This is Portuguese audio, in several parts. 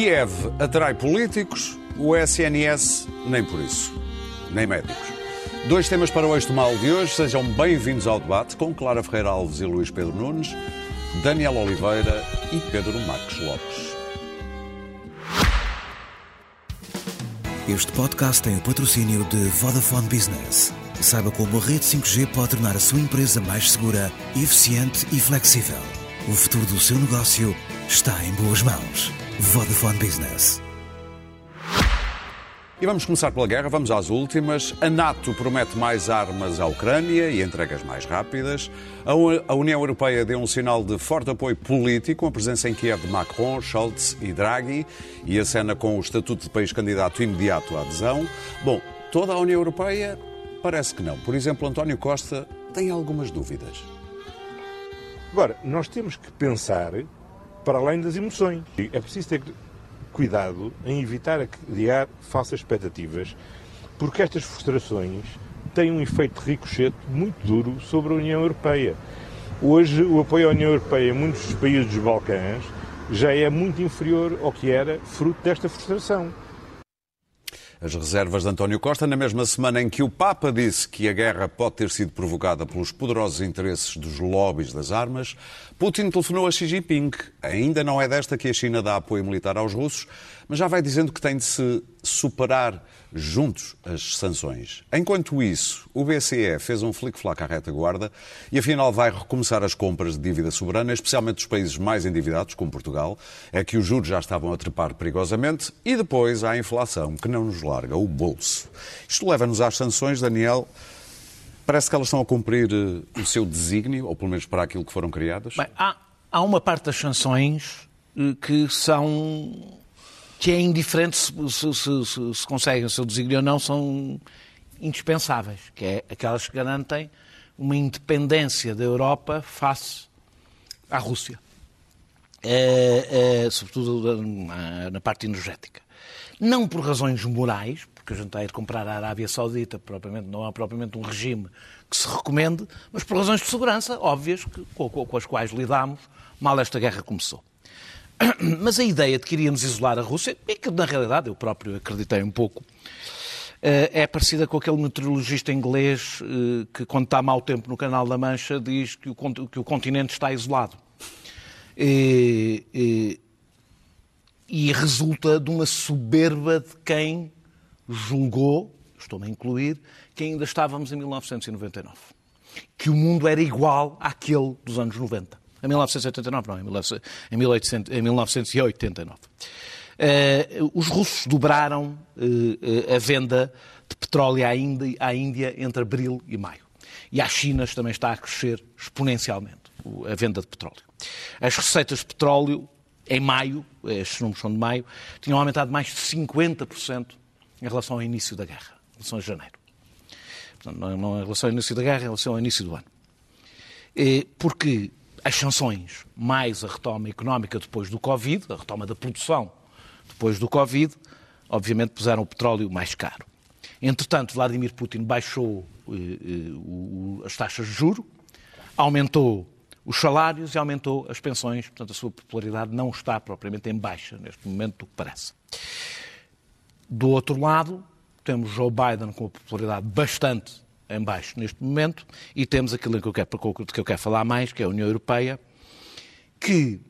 Kiev atrai políticos, o SNS nem por isso, nem médicos. Dois temas para o Eixo Mal de hoje. Sejam bem-vindos ao debate com Clara Ferreira Alves e Luís Pedro Nunes, Daniel Oliveira e Pedro Marcos Lopes. Este podcast tem o patrocínio de Vodafone Business. Saiba como a rede 5G pode tornar a sua empresa mais segura, eficiente e flexível. O futuro do seu negócio está em boas mãos. Vodafone Business. E vamos começar pela guerra, vamos às últimas. A NATO promete mais armas à Ucrânia e entregas mais rápidas. A União Europeia deu um sinal de forte apoio político, com a presença em Kiev de Macron, Scholz e Draghi, e a cena com o estatuto de país candidato imediato à adesão. Bom, toda a União Europeia parece que não. Por exemplo, António Costa tem algumas dúvidas. Agora, nós temos que pensar para além das emoções. É preciso ter cuidado em evitar criar falsas expectativas, porque estas frustrações têm um efeito de ricochete muito duro sobre a União Europeia. Hoje, o apoio à União Europeia em muitos dos países dos Balcãs já é muito inferior ao que era fruto desta frustração. As reservas de António Costa, na mesma semana em que o Papa disse que a guerra pode ter sido provocada pelos poderosos interesses dos lobbies das armas, Putin telefonou a Xi Jinping. Ainda não é desta que a China dá apoio militar aos russos, mas já vai dizendo que tem de se superar juntos as sanções. Enquanto isso, o BCE fez um flic-flac à retaguarda e afinal vai recomeçar as compras de dívida soberana, especialmente dos países mais endividados, como Portugal. É que os juros já estavam a trepar perigosamente e depois há a inflação, que não nos larga o bolso. Isto leva-nos às sanções, Daniel. Parece que elas estão a cumprir eh, o seu desígnio, ou pelo menos para aquilo que foram criadas? Bem, há, há uma parte das sanções eh, que são que é indiferente se, se, se, se conseguem o seu desígnio ou não, são indispensáveis, que é aquelas que garantem uma independência da Europa face à Rússia, é, é, sobretudo na, na parte energética. Não por razões morais, porque a gente está a ir comprar a Arábia Saudita, propriamente, não é propriamente um regime que se recomende, mas por razões de segurança óbvias que, com, com as quais lidamos mal esta guerra começou. Mas a ideia de que iríamos isolar a Rússia, e que na realidade eu próprio acreditei um pouco, eh, é parecida com aquele meteorologista inglês eh, que, quando está mau tempo no Canal da Mancha, diz que o, que o continente está isolado. E, e, e resulta de uma soberba de quem julgou, estou-me a incluir, que ainda estávamos em 1999. Que o mundo era igual àquele dos anos 90. Em 1989, não, em 1989. Uh, os russos dobraram uh, a venda de petróleo à Índia, à Índia entre abril e maio. E à China também está a crescer exponencialmente a venda de petróleo. As receitas de petróleo, em maio, estes números são de maio, tinham aumentado mais de 50% em relação ao início da guerra, em relação a janeiro. Portanto, não em relação ao início da guerra, em relação ao início do ano. Porque as sanções, mais a retoma económica depois do Covid, a retoma da produção depois do Covid, obviamente puseram o petróleo mais caro. Entretanto, Vladimir Putin baixou eh, eh, as taxas de juro, aumentou os salários e aumentou as pensões, portanto a sua popularidade não está propriamente em baixa neste momento, do que parece. Do outro lado, temos Joe Biden com a popularidade bastante em baixo neste momento e temos aquilo que eu quero, que eu quero falar mais, que é a União Europeia, que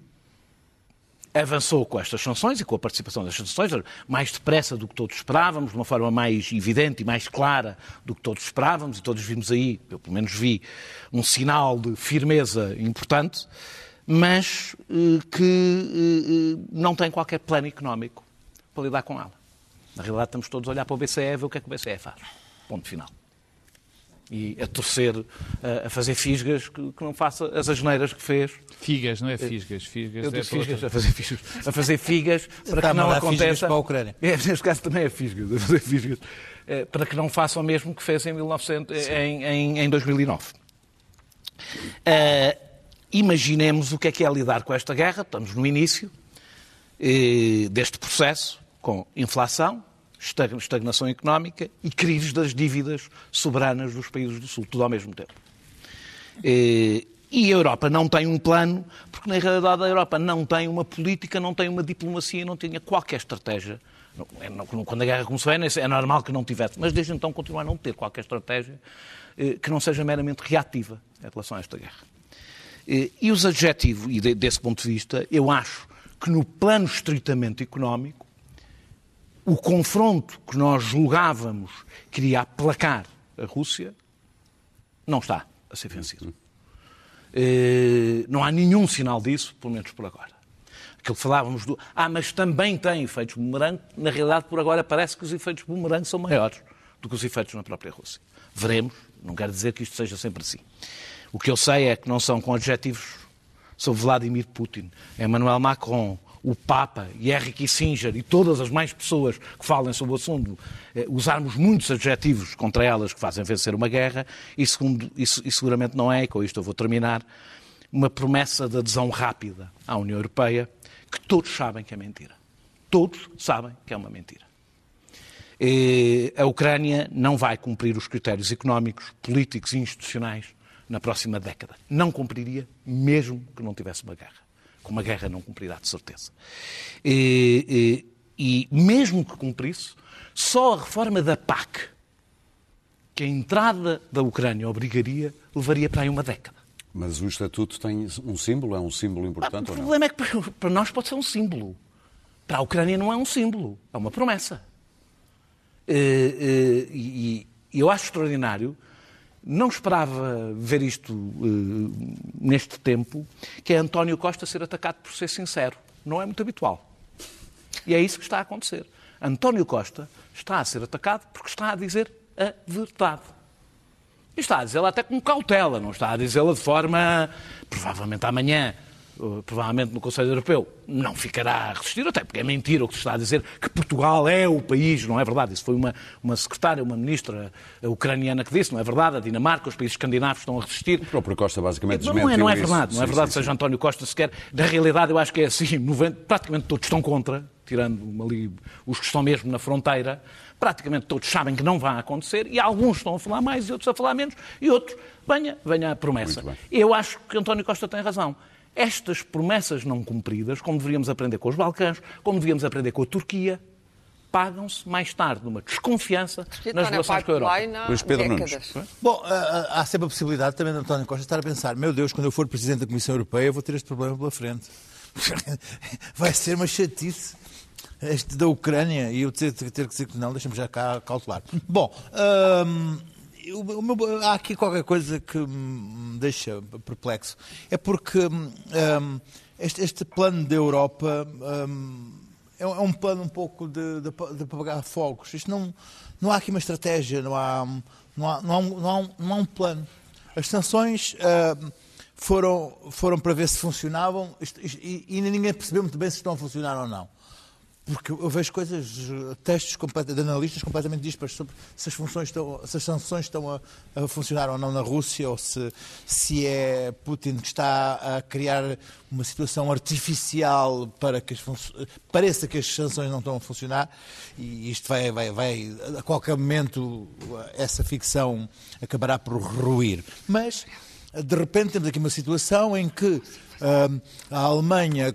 avançou com estas sanções e com a participação das sanções, mais depressa do que todos esperávamos, de uma forma mais evidente e mais clara do que todos esperávamos, e todos vimos aí, eu pelo menos vi, um sinal de firmeza importante, mas eh, que eh, eh, não tem qualquer plano económico para lidar com ela. Na realidade, estamos todos a olhar para o BCE e ver o que é que o BCE faz. Ponto final. E a torcer, a fazer fisgas, que, não faça as asneiras que fez. Figas, não é fisgas. Fisgas, Eu disse é fisgas, a fazer fisgas, a fazer figas para que não aconteça. Para a Ucrânia. É, neste caso também é fisgas, a fazer fisgas, é, para que não faça o mesmo que fez em, 1900, em, em, em 2009. Uh, imaginemos o que é que é lidar com esta guerra, estamos no início uh, deste processo, com inflação, estagnação económica e crise das dívidas soberanas dos países do Sul, tudo ao mesmo tempo. E a Europa não tem um plano, porque na realidade a Europa não tem uma política, não tem uma diplomacia, não tinha qualquer estratégia. É, quando a guerra começou é normal que não tivesse, mas desde então continua a não ter qualquer estratégia eh, que não seja meramente reativa em relação a esta guerra. E os adjetivos, e desse ponto de vista, eu acho que no plano estritamente económico, o confronto que nós julgávamos que iria aplacar a Rússia não está a ser vencido. Eh, não há nenhum sinal disso, pelo menos por agora. Aquilo que falávamos do. Ah, mas também tem efeitos bumerangue. Na realidade, por agora, parece que os efeitos bumerangue são maiores do que os efeitos na própria Rússia. Veremos. Não quero dizer que isto seja sempre assim. O que eu sei é que não são com adjetivos sobre Vladimir Putin, Emmanuel Macron, o Papa e Henry Kissinger e todas as mais pessoas que falem sobre o assunto eh, usarmos muitos adjetivos contra elas que fazem vencer uma guerra, e, segundo, isso, e seguramente não é, e com isto eu vou terminar, uma promessa de adesão rápida à União Europeia que todos sabem que é mentira. Todos sabem que é uma mentira. E a Ucrânia não vai cumprir os critérios económicos, políticos e institucionais na próxima década. Não cumpriria, mesmo que não tivesse uma guerra com uma guerra não cumprirá, de certeza. E, e, e mesmo que cumprisse, só a reforma da PAC, que a entrada da Ucrânia obrigaria, levaria para aí uma década. Mas o Estatuto tem um símbolo? É um símbolo importante ah, ou não? O problema é que para nós pode ser um símbolo. Para a Ucrânia não é um símbolo, é uma promessa. E, e eu acho extraordinário não esperava ver isto uh, neste tempo, que é António Costa ser atacado por ser sincero. Não é muito habitual. E é isso que está a acontecer. António Costa está a ser atacado porque está a dizer a verdade. E está a dizê-la até com cautela, não está a dizê-la de forma. Provavelmente amanhã provavelmente no Conselho Europeu, não ficará a resistir, até porque é mentira o que se está a dizer, que Portugal é o país, não é verdade? Isso foi uma, uma secretária, uma ministra ucraniana que disse, não é verdade? A Dinamarca, os países escandinavos estão a resistir. O próprio Costa basicamente não, não é, não é verdade, não é verdade, sim, seja sim. António Costa sequer. Na realidade, eu acho que é assim, 90, praticamente todos estão contra, tirando ali os que estão mesmo na fronteira, praticamente todos sabem que não vai acontecer e alguns estão a falar mais e outros a falar menos e outros, venha, venha a promessa. Eu acho que António Costa tem razão estas promessas não cumpridas, como deveríamos aprender com os Balcãs, como deveríamos aprender com a Turquia, pagam-se mais tarde numa desconfiança nas relações com a Europa. Luís Pedro Nunes. Bom, há sempre a possibilidade também de António Costa estar a pensar, meu Deus, quando eu for Presidente da Comissão Europeia eu vou ter este problema pela frente. Vai ser uma chatice este da Ucrânia e eu ter, ter que dizer que não, deixa-me já cá calcular. Bom, hum, o meu, há aqui qualquer coisa que me deixa perplexo. É porque um, este, este, plano da Europa um, é, é, um plano um pouco de, de, de apagar fogos. Isto não, não há aqui uma estratégia, não há, não há, não há, um, não há, um, não há um plano. As sanções uh, foram, foram para ver se funcionavam isto, e, e ninguém percebeu muito bem se estão a funcionar ou não. Porque eu vejo coisas, textos de analistas completamente dispares sobre se as, funções estão, se as sanções estão a, a, funcionar ou não na Rússia, ou se, se é Putin que está a criar uma situação artificial para que as pareça que as sanções não estão a funcionar, e isto vai, vai, vai, a qualquer momento, essa ficção acabará por ruir. Mas, de repente, temos aqui uma situação em que a Alemanha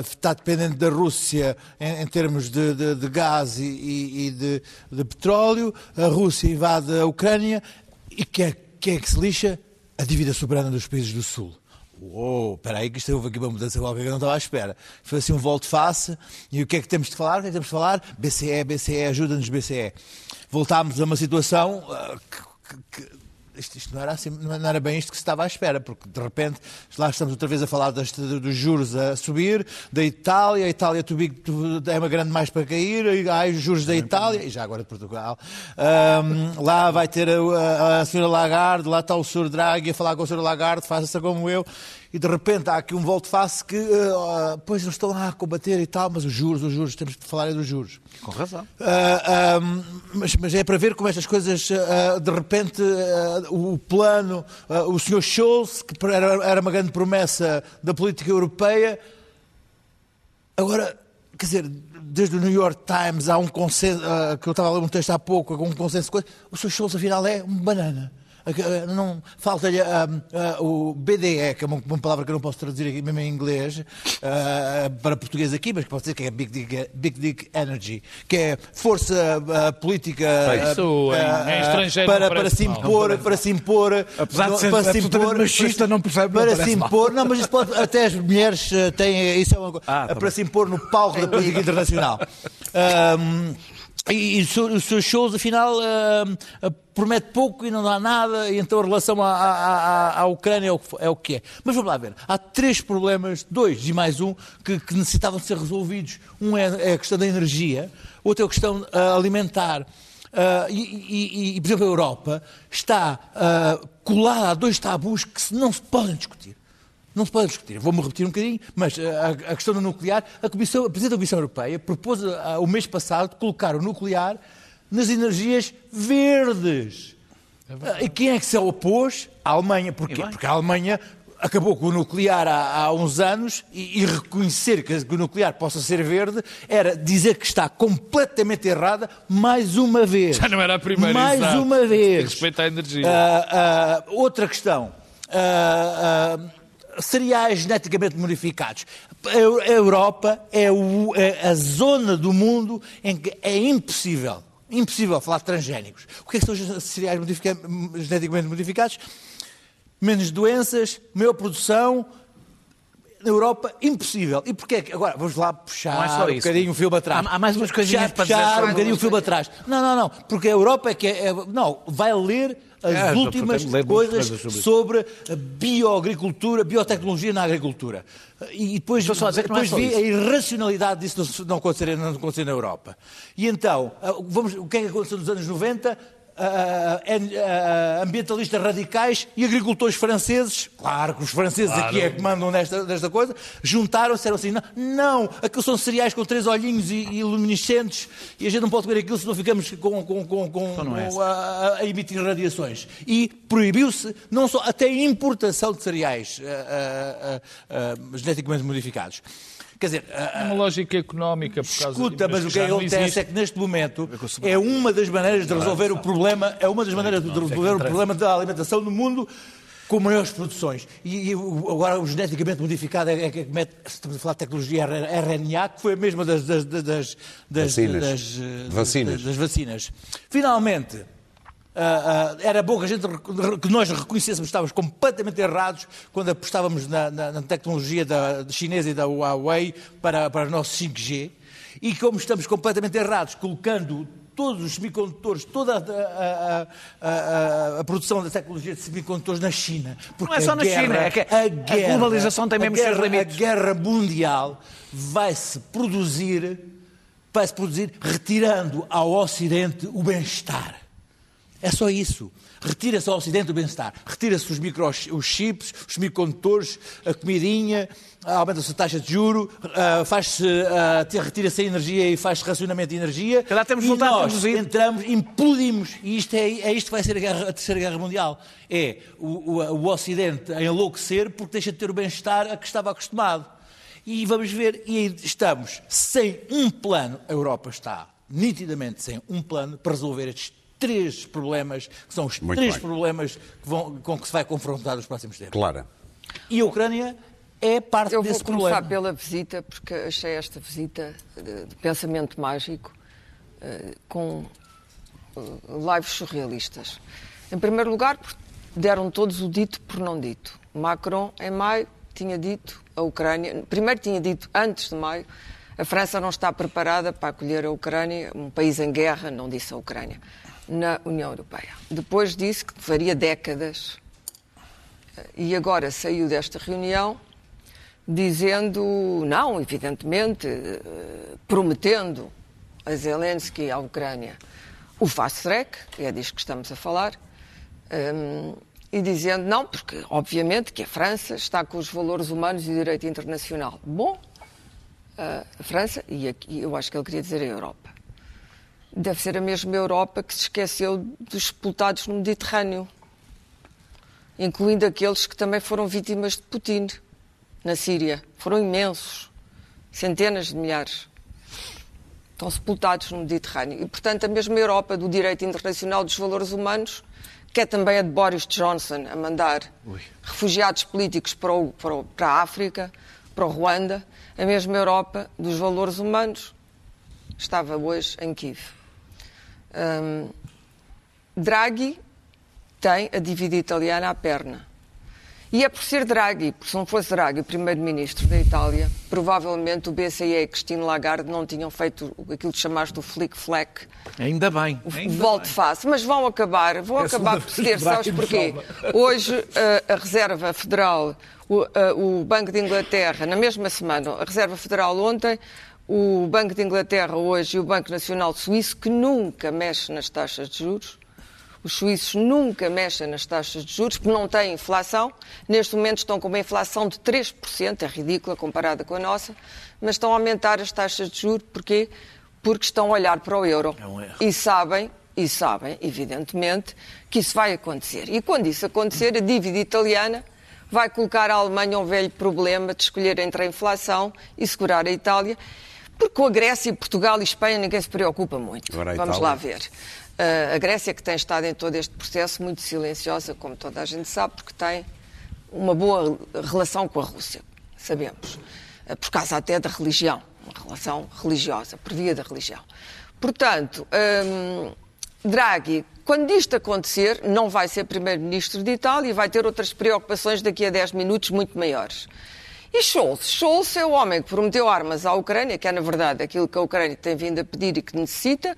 está dependente da Rússia em, termos de, de, de gás e, e de, de, petróleo, a Rússia invade a Ucrânia e quem é, quem é que se lixa? A dívida soberana dos países do Sul. Uou, espera aí que isto houve aqui uma mudança qualquer que eu não estava à espera. Foi assim um volte-face e o que é que temos de falar? O que é que temos de falar? BCE, BCE, ajuda-nos BCE. Voltámos a uma situação uh, que, que isto, isto, não, era assim, não era bem isto que se estava à espera, porque de repente lá estamos outra vez a falar das, dos juros a subir, da Itália, a Itália é uma grande mais para cair, há os juros da Itália, e já agora de Portugal. Um, lá vai ter a, a, a senhora Lagarde, lá está o Sr. Draghi a falar com o Sr. Lagarde, faça-se como eu e de repente há aqui um volte-face que, uh, pois, eles estão lá a combater e tal, mas os juros, os juros, temos de falar é dos juros. Com razão. Uh, mas, mas, é para ver como estas coisas, uh, de repente, o plano, o Sr. Scholz, que era, era uma grande promessa da política europeia, agora, quer dizer, desde o New York Times há um consenso, que eu estava a ler um texto há pouco, com um consenso de coisa, o Sr. Scholz afinal é um banana Uh, não Falta-lhe uh, uh, o BDE, que é uma, uma, palavra que eu não posso traduzir aqui mesmo em inglês para português aqui, mas que pode dizer que é Big Dick, Big Dick Energy, que é força política Isso, em, em estrangeiro para, para, se impor, para se impor, apesar de ser para se impor, machista, não percebe para se impor, não, mas pode, até as mulheres têm isso é uma, ah, tá para bem. se impor no palco da política internacional. Um, e, os seus shows, afinal, uh, uh, promete pouco e não dá nada, e então a relação à, à, à Ucrânia é o, é o, que é. Mas vamos lá ver. Há três problemas, dois e mais um, que, que necessitavam ser resolvidos. Um é, é, a questão da energia, outro é a questão uh, alimentar. E, e, e, por exemplo, a Europa está colada a dois tabus que não se podem discutir. Não se pode discutir. Vou-me repetir um bocadinho, mas eh, a, a questão do nuclear, a, Comissão, a Presidente da Comissão Europeia propôs a, o mês passado colocar o nuclear nas energias verdes. É e quem é que se opôs? A Alemanha. Porquê? Porque a Alemanha acabou com o nuclear há, há uns anos e, e, reconhecer que, que o nuclear possa ser verde era dizer que está completamente errada mais uma vez. Já não era a primeira Mais exato. uma vez. Respeito à energia. Uh, uh, outra questão. Uh, cereais geneticamente modificados. A Europa é, é, a zona do mundo em que é impossível, impossível falar de transgénicos. O que, é que são os cereais geneticamente modificados? Menos doenças, maior produção, na Europa, impossível. E porquê? Agora, vamos lá puxar é um bocadinho o filme atrás. Há, há mais umas coisinhas para puxar um bocadinho o filme atrás. Não, não, não. Porque a Europa é que é... é não, vai ler as é, últimas coisas sobre, sobre a bioagricultura, biotecnologia na agricultura. E depois, só dizer depois é vi a irracionalidade disso não acontecer, não acontecer na Europa. E então, vamos, o que é que aconteceu nos anos 90? Uh, ambientalistas radicais e agricultores franceses, claro que os franceses claro. aqui é que mandam nesta, nesta coisa, juntaram-se e disseram assim: não, não, aqueles são cereais com três olhinhos e, e luminescentes e a gente não pode comer aquilo senão ficamos com, com, com, com, então é a, a, emitir radiações. E proibiu-se não só até a importação de cereais uh, geneticamente modificados. Quer dizer, é uma lógica económica por causa Escuta, mas o que acontece é que neste momento é uma das maneiras de resolver o problema, é uma das maneiras de resolver o problema da alimentação no mundo com maiores produções. E, e agora o geneticamente modificado é, é que mete, estamos a falar de tecnologia RNA, que foi a mesma das, das, das, das vacinas. Das, vacinas. das vacinas. Finalmente, Uh, uh, era bom que, a gente, que nós reconhecêssemos que estávamos completamente errados quando apostávamos na, na, na tecnologia da, chinesa e da Huawei para, para o nosso 5G. E como estamos completamente errados, colocando todos os semicondutores, toda a, a, a, a, produção da tecnologia de semicondutores na China. Porque Não é só na guerra, China, é que a, guerra, globalização tem mesmo seus limites. A guerra mundial vai-se produzir, vai-se produzir retirando ao Ocidente o bem-estar. É só isso. Retira-se ao Ocidente o bem-estar. Retira-se os, os chips, os semicondutores, a comidinha, aumenta-se a taxa de juro, uh, faz-se, uh, retira-se a energia e faz-se racionamento de energia. Calhar temos e nós a produzir. entramos, implodimos. E isto é, é isto que vai ser a, guerra, a Terceira Guerra Mundial. É o, o, o Ocidente a enlouquecer porque deixa de ter o bem-estar a que estava acostumado. E vamos ver, e estamos sem um plano, a Europa está nitidamente sem um plano para resolver estes três problemas, que são os Muito três bem. problemas que vão, com que se vai confrontar nos próximos tempos. Clara. E a Ucrânia é parte desse problema. Eu vou começar pela visita, porque achei esta visita de pensamento mágico eh, com eh, lives surrealistas. Em primeiro lugar, deram todos o dito por não dito. Macron, em maio, tinha dito a Ucrânia, primeiro tinha dito antes de maio, a França não está preparada para acolher a Ucrânia, um país em guerra, não disse a Ucrânia na União Europeia. Depois disse que faria décadas. E agora saiu desta reunião dizendo, não, evidentemente, eh, prometendo a Zelensky e à Ucrânia o fast track, é disso que estamos a falar, ehm, e dizendo, não, porque obviamente que a França está com os valores humanos e o direito internacional. Bom, a França, e aqui eu acho que ele queria dizer a Europa, Deve ser a mesma Europa que se esqueceu dos sepultados no Mediterrâneo, incluindo aqueles que também foram vítimas de Putin na Síria. Foram imensos, centenas de milhares. Estão sepultados no Mediterrâneo. E, portanto, a mesma Europa do direito internacional dos valores humanos que é também a de Boris Johnson a mandar refugiados políticos para, o- para o- para a África, para o Ruanda, a mesma Europa dos valores humanos, estava hoje em Kiev. Hum, Draghi tem a dívida italiana à perna. E é por ser Draghi, porque se não fosse Draghi, o primeiro-ministro da Itália, provavelmente o BCE e Christine Lagarde não tinham feito aquilo que chamaste o flick-flack, Ainda bem. ainda volte face. Mas vão acabar, vão É a acabar por que sabes porquê? Hoje eh, a Reserva Federal, o, eh, o Banco de Inglaterra, na mesma semana, a Reserva Federal ontem, o Banco de Inglaterra hoje e o Banco Nacional Suíço, que nunca mexe nas taxas de juros, os suíços nunca mexem nas taxas de juros porque não têm inflação. Neste momento estão com uma inflação de 3%, é ridícula comparada com a nossa, mas estão a aumentar as taxas de juros. Porquê? Porque estão a olhar para o euro. É um erro. E sabem, e sabem, evidentemente, que isso vai acontecer. E quando isso acontecer, a dívida italiana vai colocar a Alemanha um velho problema de escolher entre a inflação e segurar a Itália, porque com a Grécia, Portugal e Espanha ninguém se preocupa muito. Agora Vamos lá ver. Uh, a Grécia que tem estado em todo este processo muito silenciosa, como toda a gente sabe, porque tem uma boa relação com a Rússia, sabemos. Uh, por causa até da religião, uma relação religiosa, por via da religião. Portanto, hum, Draghi, quando isto acontecer, não vai ser primeiro-ministro de Itália e vai ter outras preocupações daqui a 10 minutos muito maiores. E Scholz? Scholz é o homem que prometeu armas à Ucrânia, que é, na verdade, aquilo que a Ucrânia tem vindo a pedir e que necessita,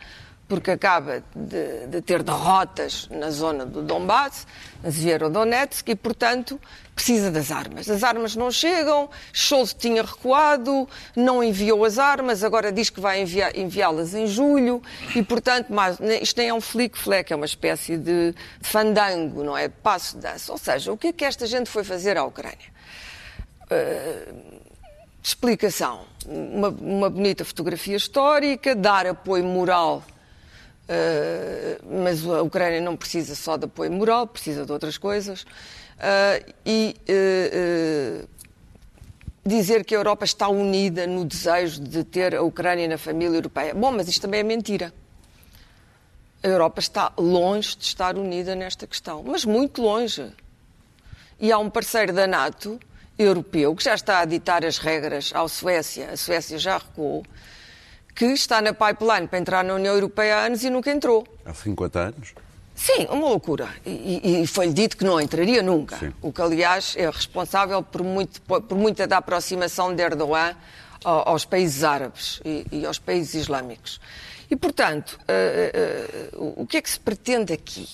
porque acaba de, de ter derrotas na zona do Donbass, na Zverodonetsk, e, portanto, precisa das armas. As armas não chegam, Scholz tinha recuado, não enviou as armas, agora diz que vai enviá-las em julho, e, portanto, isto nem é um flick-flack, é uma espécie de fandango, não é? Passo-dança. Ou seja, o que é que esta gente foi fazer à Ucrânia? Explicação. Uma, uma bonita fotografia histórica, dar apoio moral. eh, mas a Ucrânia não precisa só de apoio moral, precisa de outras coisas. Eh, e dizer que a Europa está unida no desejo de ter a Ucrânia na família europeia. Bom, mas isto também é mentira. A Europa está longe de estar unida nesta questão, mas muito longe. E há um parceiro da NATO, europeu, que já está a ditar as regras à Suécia, a Suécia já recuou, que está na pipeline para entrar na União Europeia há anos e nunca entrou. Há 50 anos. Sim, uma loucura. E, e- foi-lhe dito que não entraria nunca. Sim. O que, aliás, é responsável por, muito, por muita da aproximação de Erdogan ao- aos países árabes e, e aos países islâmicos. E, portanto, eh, eh, o o que é que se pretende aqui?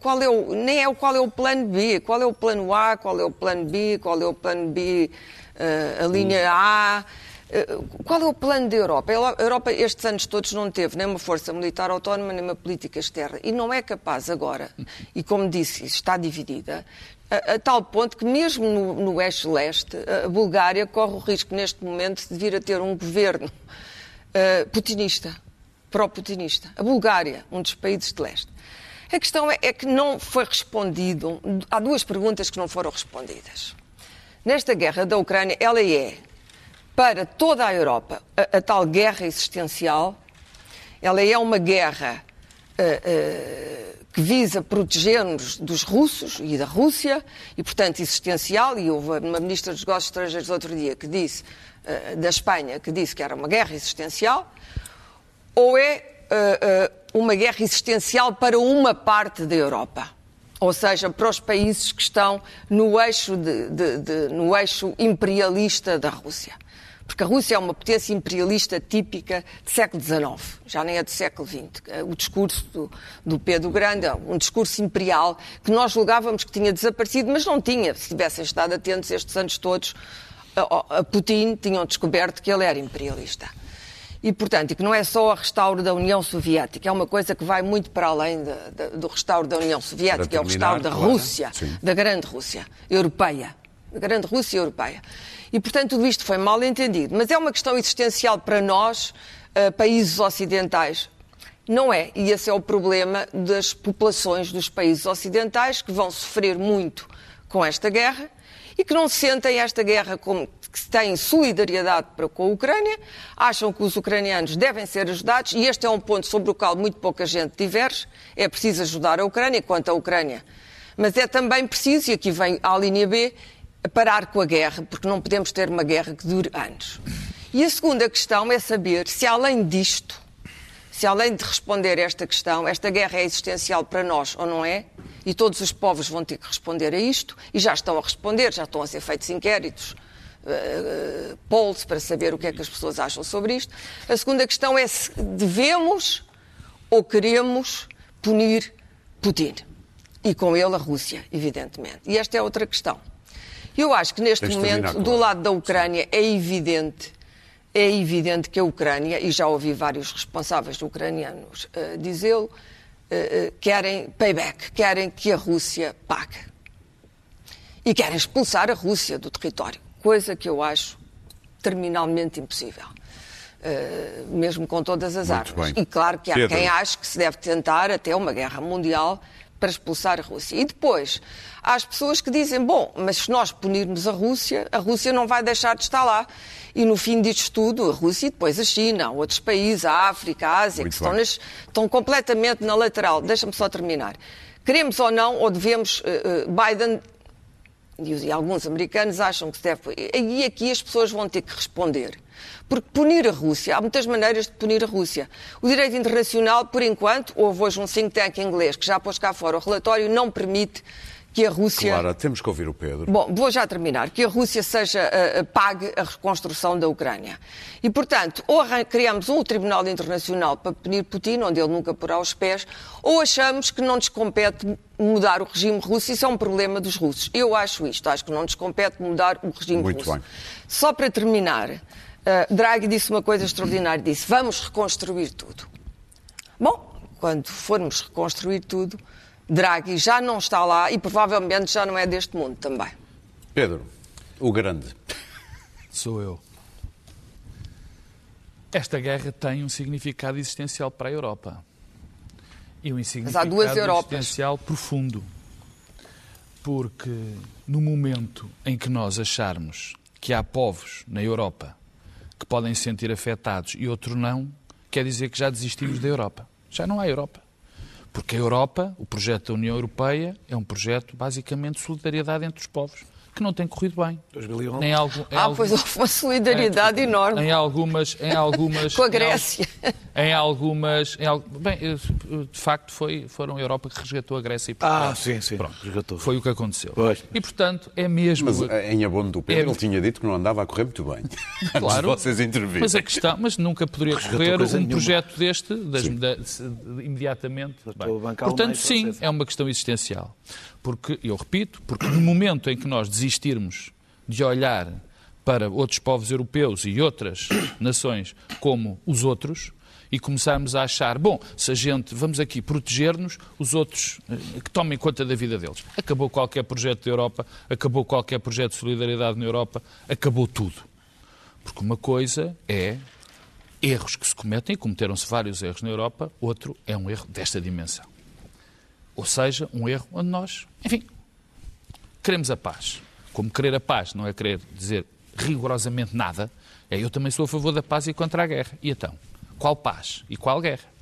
Qual é o, nem é o qual é o plano B, qual é o plano A, qual é o plano B, qual é o plano B, eh, a linha A. Eh, Qual é o plano da Europa? A Europa estes anos todos não teve nem uma força militar autónoma, nem uma política externa. E não é capaz agora, e como disse, está dividida, a, a tal ponto que mesmo no, no eixo leste, a Bulgária corre o risco neste momento de vir a ter um governo eh, putinista, pró-putinista. A Bulgária, um dos países de leste. A questão é, é que não foi respondido. Há duas perguntas que não foram respondidas. Nesta guerra da Ucrânia, ela é, para toda a Europa, a, a tal guerra existencial. Ela é uma guerra eh, eh, que visa proteger-nos dos russos e da Rússia, e, portanto, existencial. E houve uma ministra dos Negócios Estrangeiros outro dia que disse, eh, da Espanha, que disse que era uma guerra existencial ou é eh, eh, uma guerra existencial para uma parte da Europa? Ou seja, para os países que estão no eixo, de- de- de- no eixo imperialista da Rússia. Porque a Rússia é uma potência imperialista típica do século XIX, já nem é do século XX. O discurso do, do Pedro Grande é um discurso imperial que nós julgávamos que tinha desaparecido, mas não tinha. Se tivessem estado atentos estes anos todos, a Putin tinham descoberto que ele era imperialista. E, portanto, e que não é só o restauro da União Soviética, é uma coisa que vai muito para além da- da- do restauro da União Soviética, Para é o restauro da terminar, claro. Rússia, Sim. da grande Rússia europeia. Da grande Rússia europeia. E, portanto, tudo isto foi mal entendido. Mas é uma questão existencial para nós, eh, países ocidentais. Não é. E esse é o problema das populações dos países ocidentais que vão sofrer muito com esta guerra e que não sentem esta guerra como que têm solidariedade para com a Ucrânia, acham que os ucranianos devem ser ajudados, e este é um ponto sobre o qual muito pouca gente diverge. É preciso ajudar a Ucrânia quanto à Ucrânia. Mas é também preciso, e aqui vem a linha B, parar com a guerra, porque não podemos ter uma guerra que dure anos. E a segunda questão é saber se, além disto, se além de responder esta questão, esta guerra é existencial para nós ou não é, e todos os povos vão ter que responder a isto, e já estão a responder, já estão a ser feitos inquéritos, uh, polls para saber o que é que as pessoas acham sobre isto. A segunda questão é se devemos ou queremos punir Putin. E com ele a Rússia, evidentemente. E esta é outra questão. Eu acho que neste momento, do lado da Ucrânia, é evidente é evidente que a Ucrânia, e já ouvi vários responsáveis ucranianos uh, dizê-lo, uh, querem payback, querem que a Rússia pague. E querem expulsar a Rússia do território, coisa que eu acho terminalmente impossível. mesmo com todas as Muito armas. bem. E claro que há Pedro. quem ache que se deve tentar até uma guerra mundial para expulsar a Rússia. E depois, há as pessoas que dizem, bom, mas se nós punirmos a Rússia, a Rússia não vai deixar de estar lá. E no fim disto tudo, a Rússia e depois a China, outros países, a África, a Ásia, Muito que estão, nas- estão completamente na lateral. Deixa-me só terminar. Queremos ou não, ou devemos, eh, Biden e, alguns americanos acham que se deve. E aqui as pessoas vão ter que responder. Porque punir a Rússia, há muitas maneiras de punir a Rússia. O direito internacional, por enquanto, houve hoje um think tank inglês que já pôs cá fora o relatório, não permite que a Rússia. Clara, temos que ouvir o Pedro. Bom, vou já terminar. Que a Rússia seja, eh, pague a reconstrução da Ucrânia. E, portanto, ou criamos um Tribunal Internacional para punir Putin, onde ele nunca porá os pés, ou achamos que não nos compete mudar o regime russo. Isso é um problema dos russos. Eu acho isto. Acho que não nos compete mudar o regime Muito russo. bem. Só para terminar, eh, Draghi disse uma coisa extraordinária. Disse, vamos reconstruir tudo. Bom, quando formos reconstruir tudo, Draghi já não está lá e provavelmente já não é deste mundo também. Pedro, o grande. Sou eu. Esta guerra tem um significado existencial para a Europa. E um significado duas Europas. existencial profundo. Porque no momento em que nós acharmos que há povos na Europa que podem se sentir afetados e outros não, quer dizer que já desistimos da Europa. Já não há Europa. Porque a Europa, o projeto da União Europeia, é um projeto basicamente de solidariedade entre os povos, que não tem corrido bem. 2011. Nem algo, em Ah, algum- pois houve uma solidariedade enorme em algumas, em algumas, com a em Grécia. Em algumas, em bem, de facto foi, foram a Europa que resgatou a Grécia e Portugal. Ah, sim, sim. Pronto, Resgatou. foi o que aconteceu. Pois. E portanto é mesmo. Mas eh, em abono do Pedro, É- ele tinha dito que não andava a correr muito bem. Antes de Claro. vocês intervirem. Mas a questão, mas nunca poderia Resgatou correr um nenhuma. projeto deste das- da- se- imediatamente. Portanto, sim, é uma questão existencial. Porque, eu repito, porque no momento em que nós desistirmos de olhar para outros povos europeus e outras nações como os outros e começarmos a achar, bom, se a gente vamos aqui proteger-nos, os outros eh, que tomem conta da vida deles. Acabou qualquer projeto da Europa, acabou qualquer projeto de solidariedade na Europa, acabou tudo. Porque uma coisa é erros que se cometem, e cometeram-se vários erros na Europa, outro é um erro desta dimensão. Ou seja, um erro onde nós, enfim, queremos a paz. Como querer a paz não é querer dizer rigorosamente nada, é eu também sou a favor da paz e contra a guerra. E então, qual paz e qual guerra?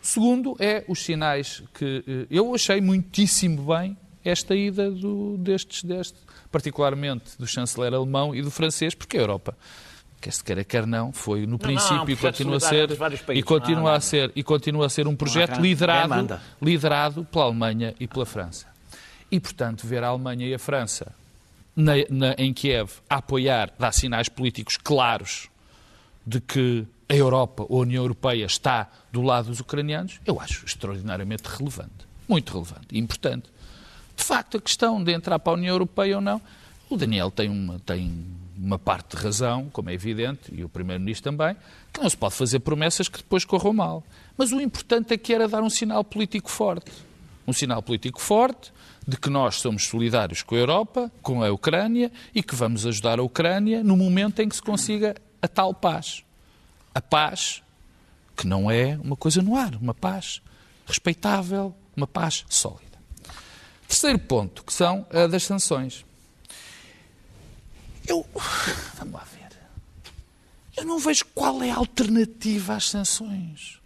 Segundo é os sinais que eh, eu achei muitíssimo bem esta ida do, destes, deste, particularmente do chanceler alemão e do francês, porque a Europa, quer se queira, quer não, foi no princípio não, um e continua a ser e continua Não, a não. ser e continua a ser um projeto liderado liderado pela Alemanha e pela França. E, portanto, ver a Alemanha e a França na- na- em Kiev a apoiar, dá sinais políticos claros de que a Europa ou a União Europeia está do lado dos ucranianos, eu acho extraordinariamente relevante. Muito relevante e importante. De facto, a questão de entrar para a União Europeia ou não, o Daniel tem uma, tem uma parte de razão, como é evidente, e o Primeiro-Ministro também, que não se pode fazer promessas que depois corram mal. Mas o importante aqui era dar um sinal político forte. Um sinal político forte de que nós somos solidários com a Europa, com a Ucrânia e que vamos ajudar a Ucrânia no momento em que se consiga a tal paz. A paz que não é uma coisa no ar, uma paz respeitável, uma paz sólida. Terceiro ponto, que são a das sanções. Eu. Vamos lá ver. Eu não vejo qual é a alternativa às sanções.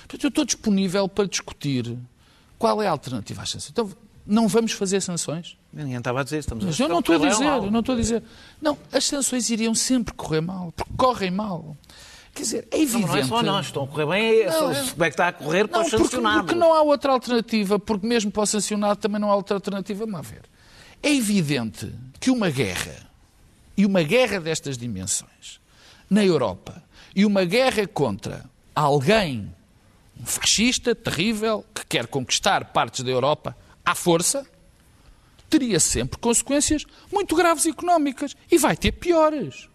Portanto, eu estou disponível para discutir qual é a alternativa às sanções. Então, não vamos fazer sanções? Ninguém estava a dizer. Estamos Mas a eu não estou a correr dizer, mal. eu não estou a dizer. Não, as sanções iriam sempre correr mal, porque correm mal. Quer dizer, é Não, evidente. não é só nós. Estão a correr bem. É, Não, é- como é que está a correr para Não, os porque, não há outra alternativa, porque mesmo para o sancionado também não há outra alternativa. Vamos lá ver. É evidente que uma guerra, e uma guerra destas dimensões, na Europa, e uma guerra contra alguém, um fascista terrível, que quer conquistar partes da Europa à força, teria sempre consequências muito graves económicas. E vai ter piores.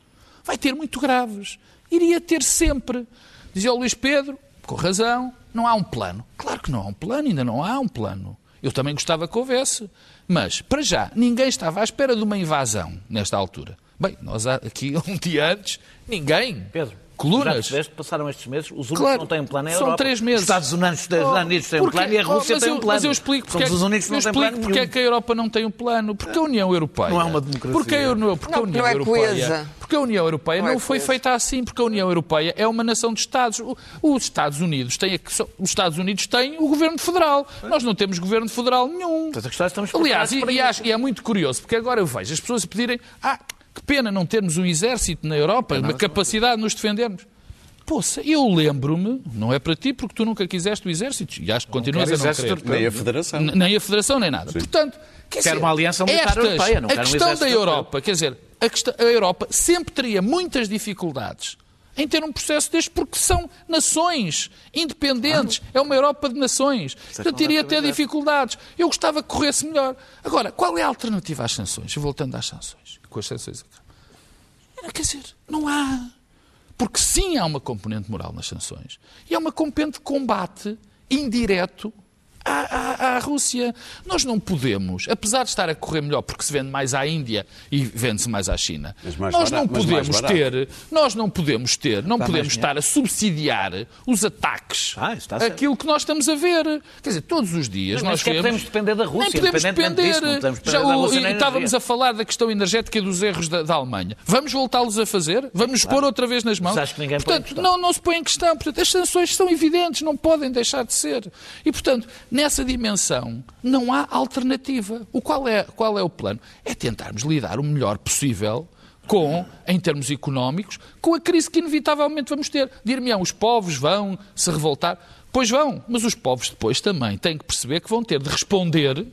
Vai ter muito graves. Iria ter sempre. Dizia o Luís Pedro, com razão, não há um plano. Claro que não há um plano, ainda não há um plano. Eu também gostava que houvesse. Mas, para já, ninguém estava à espera de uma invasão nesta altura. Bem, nós há- aqui, um dia antes, ninguém. Pedro, já Colunas. percebeste, passaram estes meses, os únicos Claro, que não têm um plano é a são Europa. três meses. Os Estados Unidos, Oh, Unidos têm um plano e a oh, Rússia mas tem eu- um plano. Mas eu explico porque, Somos os que eu explico plano porque é que a Europa não tem um plano. Porque a União Europeia. Não é uma democracia. Porque a, União- porque a Não, União não é Europeia. coesa. Porque a União Europeia Não não, é foi coesa. feita assim. Porque a União Europeia é uma nação de Estados. Os Estados Unidos têm, a- os Estados Unidos têm o governo federal. Nós não temos governo federal nenhum. A é Aliás, e, e acho- e é muito curioso, porque agora eu vejo as pessoas pedirem. Ah, que pena não termos um exército na Europa, uma capacidade de nos defendermos. Poxa, eu lembro-me, não é para ti, porque tu nunca quiseste o exército, e acho que continuas a não exército querer. Nem a Federação. N- Nem a Federação, nem nada. Portanto, quer Quero dizer, uma aliança militar estas- europeia, não a um questão da. Europa, quer dizer, a, questão- a Europa sempre teria muitas dificuldades em ter um processo deste, porque são nações independentes. É uma Europa de nações. Portanto, iria ter dificuldades. Eu gostava que corresse melhor. Agora, qual é a alternativa às sanções? Voltando às sanções. Com as sanções acabam. Quer dizer, não há. Porque sim há uma componente moral nas sanções. E há uma componente de combate indireto à, à- à Rússia. Nós não podemos, apesar de estar a correr melhor porque se vende mais à Índia e vende-se mais à China, mais nós barato, não podemos ter, nós não podemos ter, não podemos mais estar a subsidiar os ataques Ah, está aquilo que nós estamos a ver. Quer dizer, todos os dias Mas nós vemos... podemos depender da Rússia, Nem podemos depender. disso, não podemos depender Já o- estávamos a falar da questão energética e dos erros da, da Alemanha. Vamos voltá-los a fazer? Vamos nos pôr outra vez nas mãos? Mas acho que ninguém portanto, não, não se põe em questão. Portanto, as sanções são evidentes, não podem deixar de ser. E, portanto, nessa dimensão, não há alternativa. O qual é, qual é o plano? É tentarmos lidar o melhor possível com, em termos económicos, com a crise que inevitavelmente vamos ter. Dir-me-ão, os povos vão se revoltar. Pois vão, mas os povos depois também têm que perceber que vão ter de responder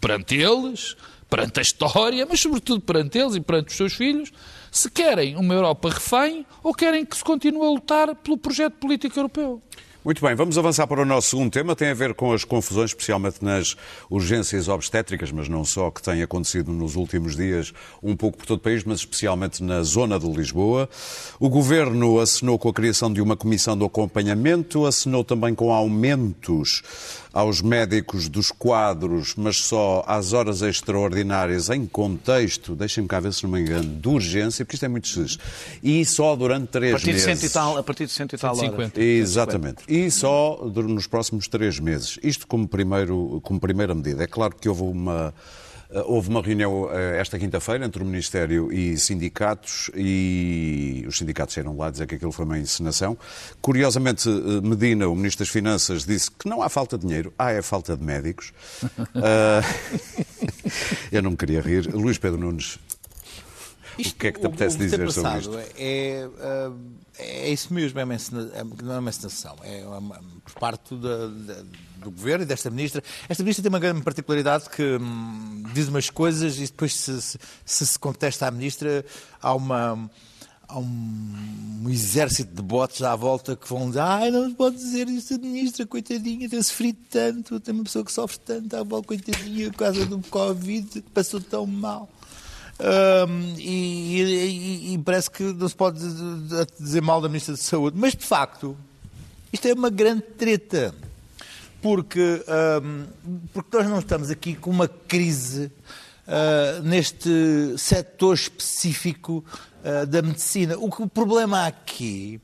perante eles, perante a história, mas sobretudo perante eles e perante os seus filhos, se querem uma Europa refém ou querem que se continue a lutar pelo projeto político europeu. Muito bem, vamos avançar para o nosso segundo tema. Tem a ver com as confusões, especialmente nas urgências obstétricas, mas não só, que têm acontecido nos últimos dias, um pouco por todo o país, mas especialmente na zona de Lisboa. O Governo assinou com a criação de uma comissão de acompanhamento, assinou também com aumentos aos médicos dos quadros, mas só às horas extraordinárias em contexto, deixem-me cá ver se não me engano, de urgência, porque isto é muito X, e só durante A três partir de meses. cento e tal, a partir de cento e tal horas. 150. Exatamente. E só nos próximos três meses. Isto como, primeiro, como primeira medida. É claro que houve uma. Eh, Houve uma reunião eh, esta quinta-feira entre o Ministério e sindicatos e os sindicatos saíram lá dizer que aquilo foi uma encenação. Curiosamente, eh, Medina, o Ministro das Finanças, disse que não há falta de dinheiro, há é falta de médicos. Eu não me queria rir. Luís Pedro Nunes, o que é que te apetece dizer sobre isto? É, ah, é isso mesmo, é uma é- não é uma encenação, é uma- por parte da- da- do Governo e desta Ministra. Esta Ministra tem uma grande particularidade que hum, diz umas coisas e depois se se, se contesta à Ministra há uma... Há um, um exército de botes à volta que vão dizer ai, não se pode dizer isso, ministra, coitadinha, tem sofrido tanto, tem uma pessoa que sofre tanto, à volta, coitadinha, por causa do Covid, passou tão mal. Hum, e, e- e parece que não se pode dizer mal da Ministra da Saúde. Mas, de facto, isto é uma grande treta. Porque, hum, porque nós não estamos aqui com uma crise ah, neste setor específico ah, da medicina. O, que, o problema aqui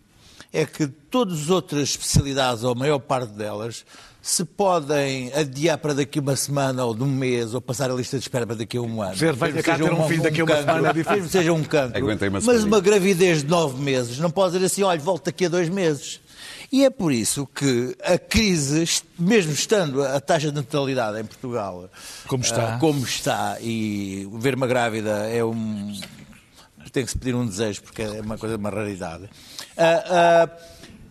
é que todas as outras especialidades, ou a maior parte delas, se podem adiar para daqui uma semana ou de um mês, ou passar a lista de espera para daqui a um ano. Dizer, venha cá ter um filho daqui a uma cancro, semana é difícil. seja um cancro. Uma Mas uma gravidez de nove meses não pode dizer assim, olha, volto daqui a dois meses. E é por isso que a crise, mesmo estando a taxa de natalidade em Portugal Como está. ah, como está, e ver uma grávida é um. tem que se pedir um desejo, porque é uma coisa, uma raridade. Ah,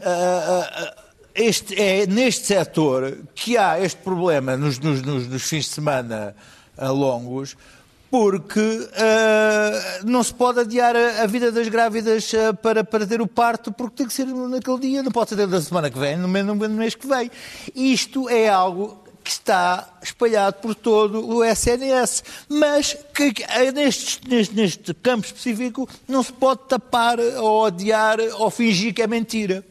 ah, este, é neste setor que há este problema nos, nos- nos- nos fins de semana longos, porque ah, não se pode adiar a, a vida das grávidas ah, para, para ter o parto, porque tem que ser naquele dia, não pode ser dentro da semana que vem, no mês, no mês que vem. Isto é algo que está espalhado por todo o SNS, mas que que, eh, neste, neste, neste campo específico não se pode tapar ou odiar ou fingir que é mentira.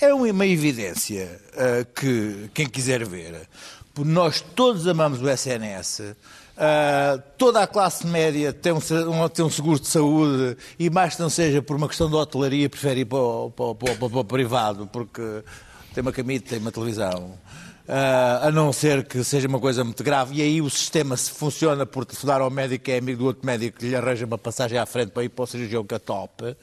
É uma evidência ah, que quem quiser ver, porque nós todos amamos o SNS, ah, toda a classe média tem um, tem um seguro de saúde e mais que não seja por uma questão de hotelaria, prefere ir para o, para o- para o- para o privado, porque tem uma camita, tem uma televisão. Ah, a não ser que seja uma coisa muito grave, e aí o sistema se funciona por telefonar ao médico é amigo do outro médico que lhe arranja uma passagem à frente para ir para o cirurgião que é top.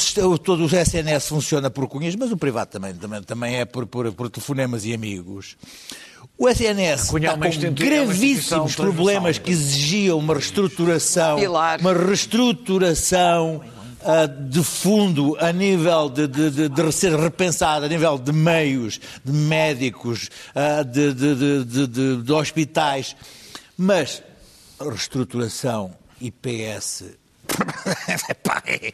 Sistema- o- todo o SNS funciona por cunhas, mas o privado também, também, também é por, por, por telefonemas e amigos. O SNS cunha está com é gravíssimos problemas que exigiam uma reestruturação, Pilar. uma reestruturação ah, de fundo a nível de, de, de- de ser repensado, a nível de meios, de médicos, ah, de, de, de, de- de- de hospitais. Mas reestruturação IPS é,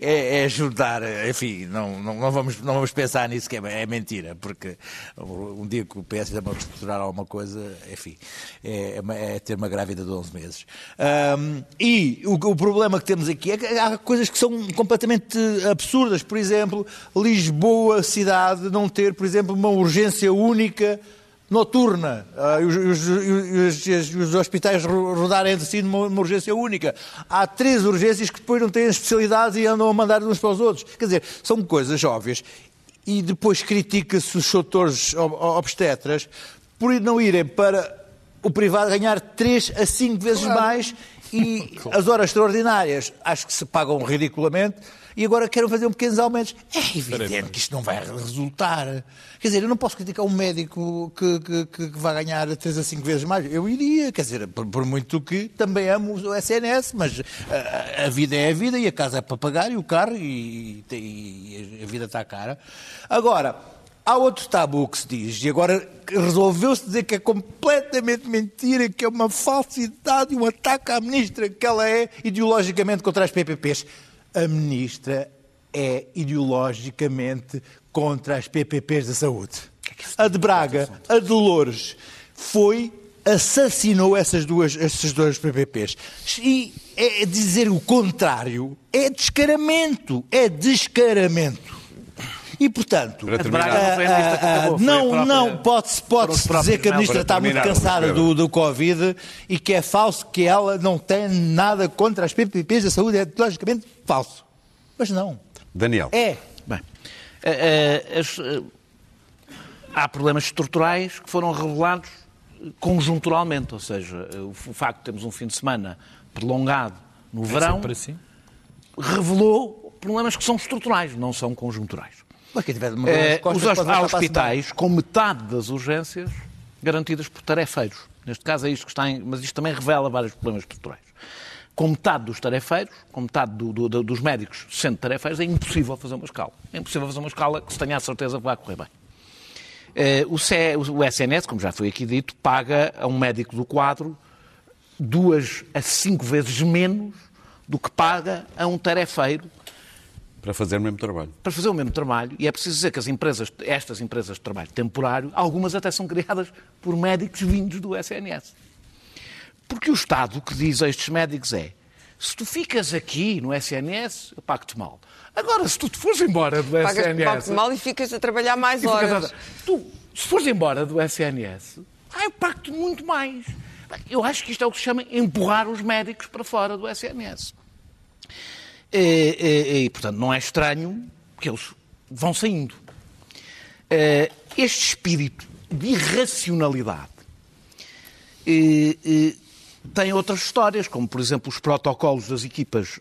é- é juntar, enfim, não, não, não vamos, não vamos pensar nisso, que é, é mentira, porque um dia que o PS uma reestruturar alguma coisa, enfim, é, é é ter uma grávida de 11 meses. Ahm, e o, o problema que temos aqui é que há coisas que são completamente absurdas, por exemplo, Lisboa, cidade, não ter, por exemplo, uma urgência única noturna ah, e os, os- os- os- os hospitais ro- rodarem entre si numa, numa urgência única. Há três urgências que depois não têm especialidades e andam a mandar uns para os outros. Quer dizer, são coisas óbvias. E depois critica-se os doutores ob- obstetras por não irem para o privado ganhar três a cinco vezes mais e as horas extraordinárias acho que se pagam ridiculamente e agora querem fazer um pequenos aumentos. É evidente que isto não vai resultar. Quer dizer, eu não posso criticar um médico que, que, que- vai ganhar 3 a 5 vezes mais. Eu iria, quer dizer, por, por muito que também amo o SNS, mas ah, a, vida é a vida e a casa é para pagar e o carro e, e- e a vida está cara. Agora, Há outro tabu que se diz, e agora resolveu-se dizer que é completamente mentira, que é uma falsidade e um ataque à ministra, que ela é ideologicamente contra as PPPs. A ministra é ideologicamente contra as PPPs da saúde. A de Braga, a de Loures, foi, assassinou essas duas, essas duas PPPs. E é dizer o contrário é descaramento, é descaramento. E, portanto, Para terminar. ah, a que ah, a não, não, pode-se pode dizer que a ministra está muito cansada do, do Covid e que é falso, que ela não tem nada contra as PPPs da saúde, é logicamente falso. Mas não. Daniel. É. Bem, eh, eh, as, eh, há problemas estruturais que foram revelados conjunturalmente, ou seja, o facto de termos um fim de semana prolongado no verão assim? revelou problemas que são estruturais, não são conjunturais. Mas quem tiver uma costas os há hospitais com metade das urgências garantidas por tarefeiros. Neste caso é isto que está em... Mas isto também revela vários problemas estruturais. Com metade dos tarefeiros, com metade do- do- do- dos médicos sendo tarefeiros, é impossível fazer uma escala. É impossível fazer uma escala que se tenha a certeza que vai correr bem. Eh, o, o SNS, como já foi aqui dito, paga a um médico do quadro duas a cinco vezes menos do que paga a um tarefeiro Para fazer o mesmo trabalho. para fazer o mesmo trabalho, e é preciso dizer que as empresas, estas empresas de trabalho temporário, algumas até são criadas por médicos vindos do SNS. Porque o Estado o que diz a estes médicos é: se tu ficas aqui no SNS, eu pago-te mal. Agora, se tu te fores embora do Pagas SNS. pagas mal e ficas a trabalhar mais horas. a- Tu, se fores embora do SNS, ah, eu pago-te muito mais. Eu acho que isto é o que se chama empurrar os médicos para fora do SNS. E, e- e, portanto, não é estranho porque eles vão saindo. Este espírito de irracionalidade tem outras histórias, como por exemplo os protocolos das equipas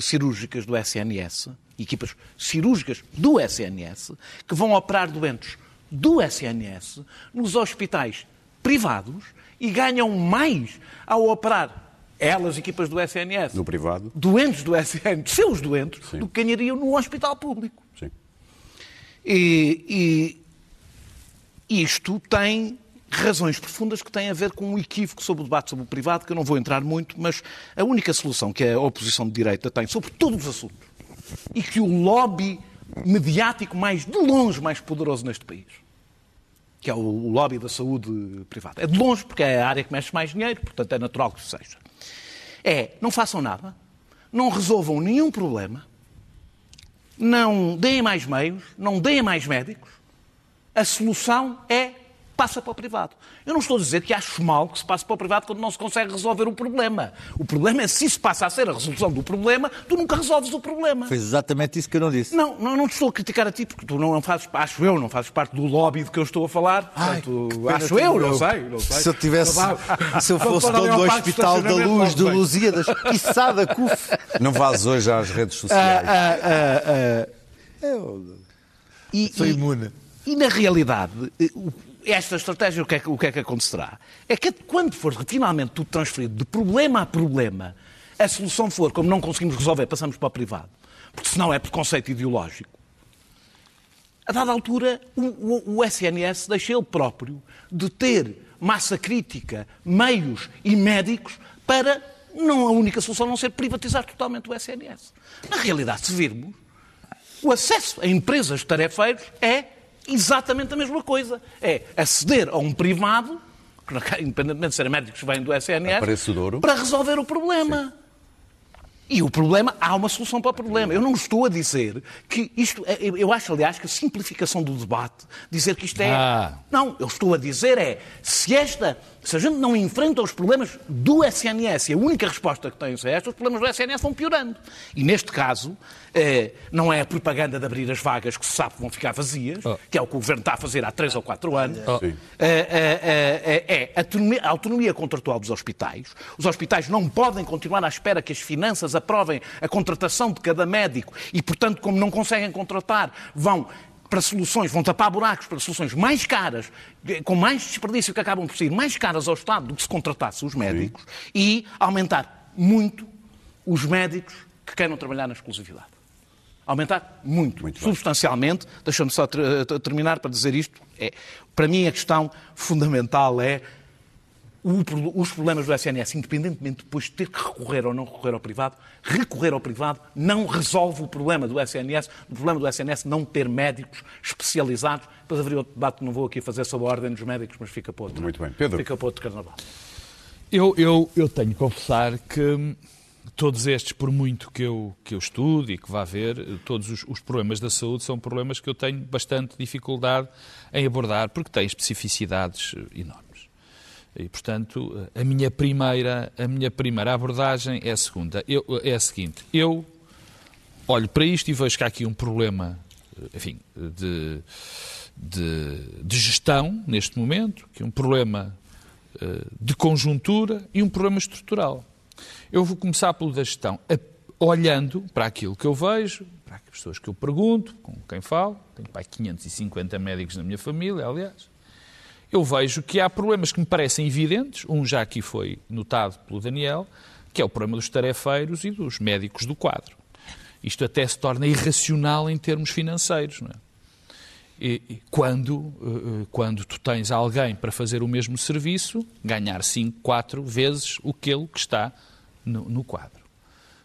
cirúrgicas do SNS, equipas cirúrgicas do SNS, que vão operar doentes do SNS nos hospitais privados e ganham mais ao operar elas, equipas do SNS, no privado, doentes do SNS, seus doentes, Sim. do que ganhariam no hospital público. Sim. E, e isto tem razões profundas que têm a ver com um equívoco sobre o debate sobre o privado, que eu não vou entrar muito, mas a única solução que a oposição de direita tem sobre todos os assuntos e que o lobby mediático mais de longe mais poderoso neste país, que é o lobby da saúde privada. É de longe porque é a área que mexe mais dinheiro, portanto é natural que seja. É, não façam nada, não resolvam nenhum problema, não deem mais meios, não deem mais médicos. A solução é passa para o privado. Eu não estou a dizer que acho mal que se passe para o privado quando não se consegue resolver o problema. O problema é se isso passa a ser a resolução do problema, tu nunca resolves o problema. Foi exatamente isso que eu não disse. Não, não, não te estou a criticar a ti, porque tu não fazes, acho eu, não fazes parte do lobby de que eu estou a falar. Ai, Portanto, acho eu, não sei, não sei. Se eu tivesse, se eu fosse dono do Hospital da Luz, de Lusíadas, quiçá da CUF. Não vás hoje às redes sociais. Ah, ah, ah, ah. Eu e, sou imune. E, e na realidade, esta estratégia, o que, é, o que é que acontecerá? É que quando for finalmente tudo transferido de problema a problema, a solução for, como não conseguimos resolver, passamos para o privado, porque senão é preconceito ideológico. A dada altura, o, o, o SNS deixa ele próprio de ter massa crítica, meios e médicos para não a única solução não ser privatizar totalmente o SNS. Na realidade, se virmos, o acesso a empresas de tarefeiros é exatamente a mesma coisa. É aceder a um privado, independentemente de serem médicos que vêm do SNS, para resolver o problema. Sim. E o problema, há uma solução para o problema. Eu não estou a dizer que isto. É, eu acho, aliás, que a simplificação do debate, dizer que isto é. Ah. Não, eu estou a dizer é se esta se a gente não enfrenta os problemas do SNS e a única resposta que tem é esta, os problemas do SNS vão piorando. E neste caso, eh, não é a propaganda de abrir as vagas que se sabe que vão ficar vazias, oh. que é o que o Governo está a fazer há três ou quatro anos, oh. eh, eh, é a autonomia, a autonomia contratual dos hospitais. Os hospitais não podem continuar à espera que as finanças aprovem a contratação de cada médico e, portanto, como não conseguem contratar, vão para soluções, vão tapar buracos para soluções mais caras, com mais desperdício que acabam por ser mais caras ao Estado do que se contratasse os médicos, Sim. e aumentar muito os médicos que queiram trabalhar na exclusividade. Aumentar muito, muito substancialmente. Deixa-me só terminar para dizer isto. É, para mim, a questão fundamental é os problemas do SNS, independentemente depois de ter que recorrer ou não recorrer ao privado, recorrer ao privado não resolve o problema do SNS, o problema do SNS não ter médicos especializados. Depois haveria outro debate que não vou aqui fazer sobre a ordem dos médicos, mas fica para outro. Muito bem. Pedro. Fica para outro carnaval. Eu, eu, eu tenho que confessar que todos estes, por muito que eu, que eu estude e que vá ver, todos os, os, problemas da saúde são problemas que eu tenho bastante dificuldade em abordar, porque têm especificidades enormes. E, portanto, a minha primeira, a minha primeira abordagem é a, segunda, eu, é a seguinte. Eu olho para isto e vejo que há aqui um problema, enfim, de, de, de gestão neste momento, que é um problema eh, de conjuntura e um problema estrutural. Eu vou começar pelo da gestão, olhando para aquilo que eu vejo, para as pessoas que eu pergunto, com quem falo, tenho pai 550 médicos na minha família, aliás, eu vejo que há problemas que me parecem evidentes, um já aqui foi notado pelo Daniel, que é o problema dos tarefeiros e dos médicos do quadro. Isto até se torna irracional em termos financeiros, não é? E, quando, eh, eh, quando tu tens alguém para fazer o mesmo serviço, ganhar 5, 4 vezes aquele que está no, no quadro.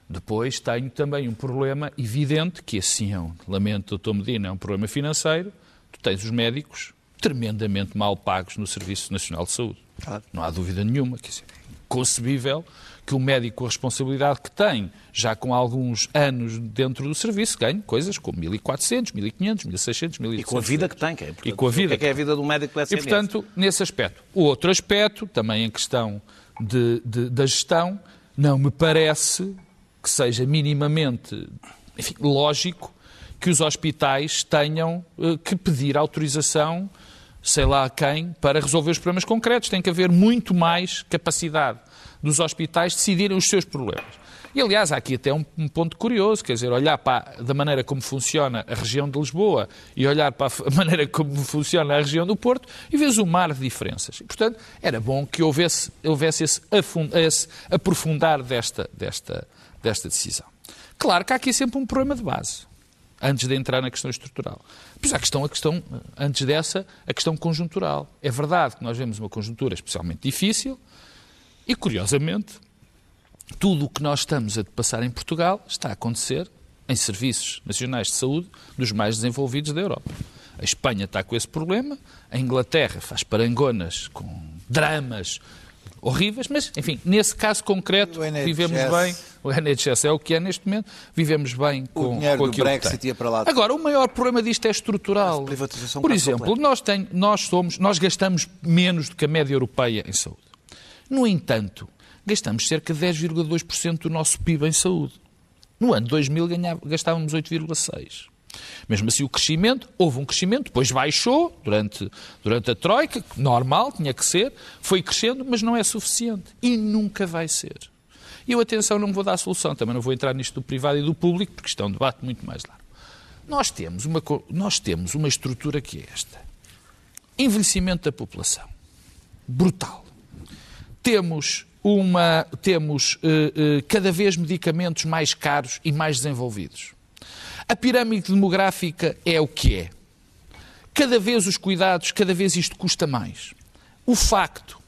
Depois tenho também um problema evidente, que assim é um, lamento, doutor Medina, é um problema financeiro. Tu tens os médicos tremendamente mal pagos no Serviço Nacional de Saúde. Claro. Não há dúvida nenhuma. Quer dizer, é concebível que o médico, com a responsabilidade que tem, já com alguns anos dentro do serviço, ganhe coisas como 1.400, 1.500, 1.600, 1.700. E com a vida que tem, que é E com a vida. Que é, que é a vida do médico do SNS. E, portanto, nesse aspecto. O outro aspecto, também em questão de, de, da gestão, não me parece que seja minimamente enfim, lógico que os hospitais tenham eh, que pedir autorização, sei lá a quem, para resolver os problemas concretos. Tem que haver muito mais capacidade dos hospitais decidirem os seus problemas. E, aliás, há aqui até um, um, ponto curioso, quer dizer, olhar para da maneira como funciona a região de Lisboa e olhar para a maneira como funciona a região do Porto e vês um mar de diferenças. E, portanto, era bom que houvesse, houvesse esse, esse aprofundar desta, desta, desta decisão. Claro que há aqui sempre um problema de base, antes de entrar na questão estrutural. Pois há a questão, a questão, antes dessa, a questão conjuntural. É verdade que nós vemos uma conjuntura especialmente difícil e, curiosamente, tudo o que nós estamos a passar em Portugal está a acontecer em serviços nacionais de saúde dos mais desenvolvidos da Europa. A Espanha está com esse problema, a Inglaterra faz parangonas com dramas horríveis, mas, enfim, nesse caso concreto, vivemos bem. O NHS é o que é neste momento, vivemos bem com, o dinheiro com do Brexit ia para lá. Agora, o maior problema disto é estrutural. Por exemplo, nós, tem, nós, somos, nós gastamos menos do que a média europeia em saúde. No entanto, gastamos cerca de 10,2% do nosso PIB em saúde. No ano 2000 ganhava, gastávamos 8,6%. Mesmo assim, o crescimento, houve um crescimento, depois baixou durante, durante a Troika, normal, tinha que ser, foi crescendo, mas não é suficiente. E nunca vai ser. E eu, atenção, não vou dar a solução, também não vou entrar nisto do privado e do público, porque isto é um debate muito mais largo. Nós temos uma, nós temos uma estrutura que é esta: envelhecimento da população. Brutal. Temos uma, temos uh, uh, cada vez medicamentos mais caros e mais desenvolvidos. A pirâmide demográfica é o que é. Cada vez os cuidados, cada vez isto custa mais. O facto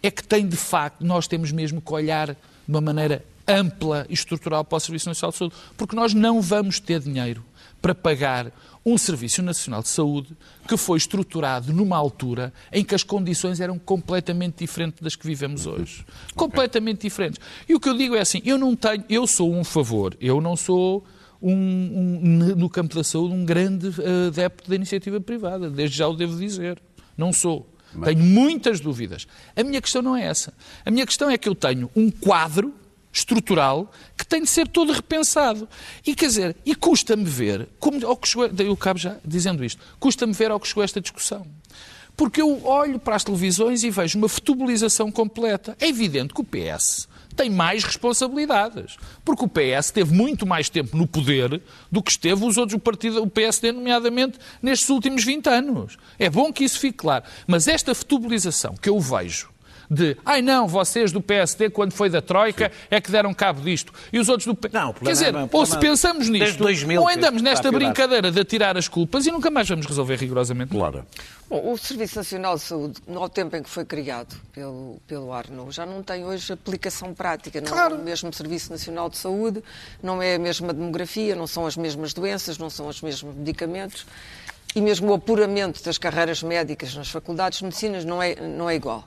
é que tem de facto, nós temos mesmo que olhar de uma maneira ampla e estrutural para o Serviço Nacional de Saúde, porque nós não vamos ter dinheiro para pagar um Serviço Nacional de Saúde que foi estruturado numa altura em que as condições eram completamente diferentes das que vivemos hoje. Completamente diferentes. E o que eu digo é assim, eu não tenho, eu sou um favor, eu não sou um, um, no campo da saúde um grande uh, adepto da iniciativa privada, desde já o devo dizer. Não sou. Mas... Tenho muitas dúvidas. A minha questão não é essa. A minha questão é que eu tenho um quadro estrutural que tem de ser todo repensado. E quer dizer, e custa-me ver, como ao que chegou, eu acabo já dizendo isto, custa-me ver ao que chegou esta discussão. Porque eu olho para as televisões e vejo uma futebolização completa. É evidente que o PS tem mais responsabilidades. Porque o PS teve muito mais tempo no poder do que esteve os outros, o partido, o PSD, nomeadamente, nestes últimos 20 anos. É bom que isso fique claro. Mas esta futebolização que eu vejo de ai não, vocês do PSD, quando foi da Troika, Sim. é que deram cabo disto. E os outros do PSD. Não, Quer dizer, é ou se pensamos nisto, 2000, ou andamos nesta brincadeira de atirar as culpas e nunca mais vamos resolver rigorosamente. Claro. Bom, o Serviço Nacional de Saúde, no tempo em que foi criado pelo, pelo Arno, já não tem hoje aplicação prática. Não claro. é o mesmo Serviço Nacional de Saúde, não é a mesma demografia, não são as mesmas doenças, não são os mesmos medicamentos e mesmo o apuramento das carreiras médicas nas faculdades de medicina não é, não é igual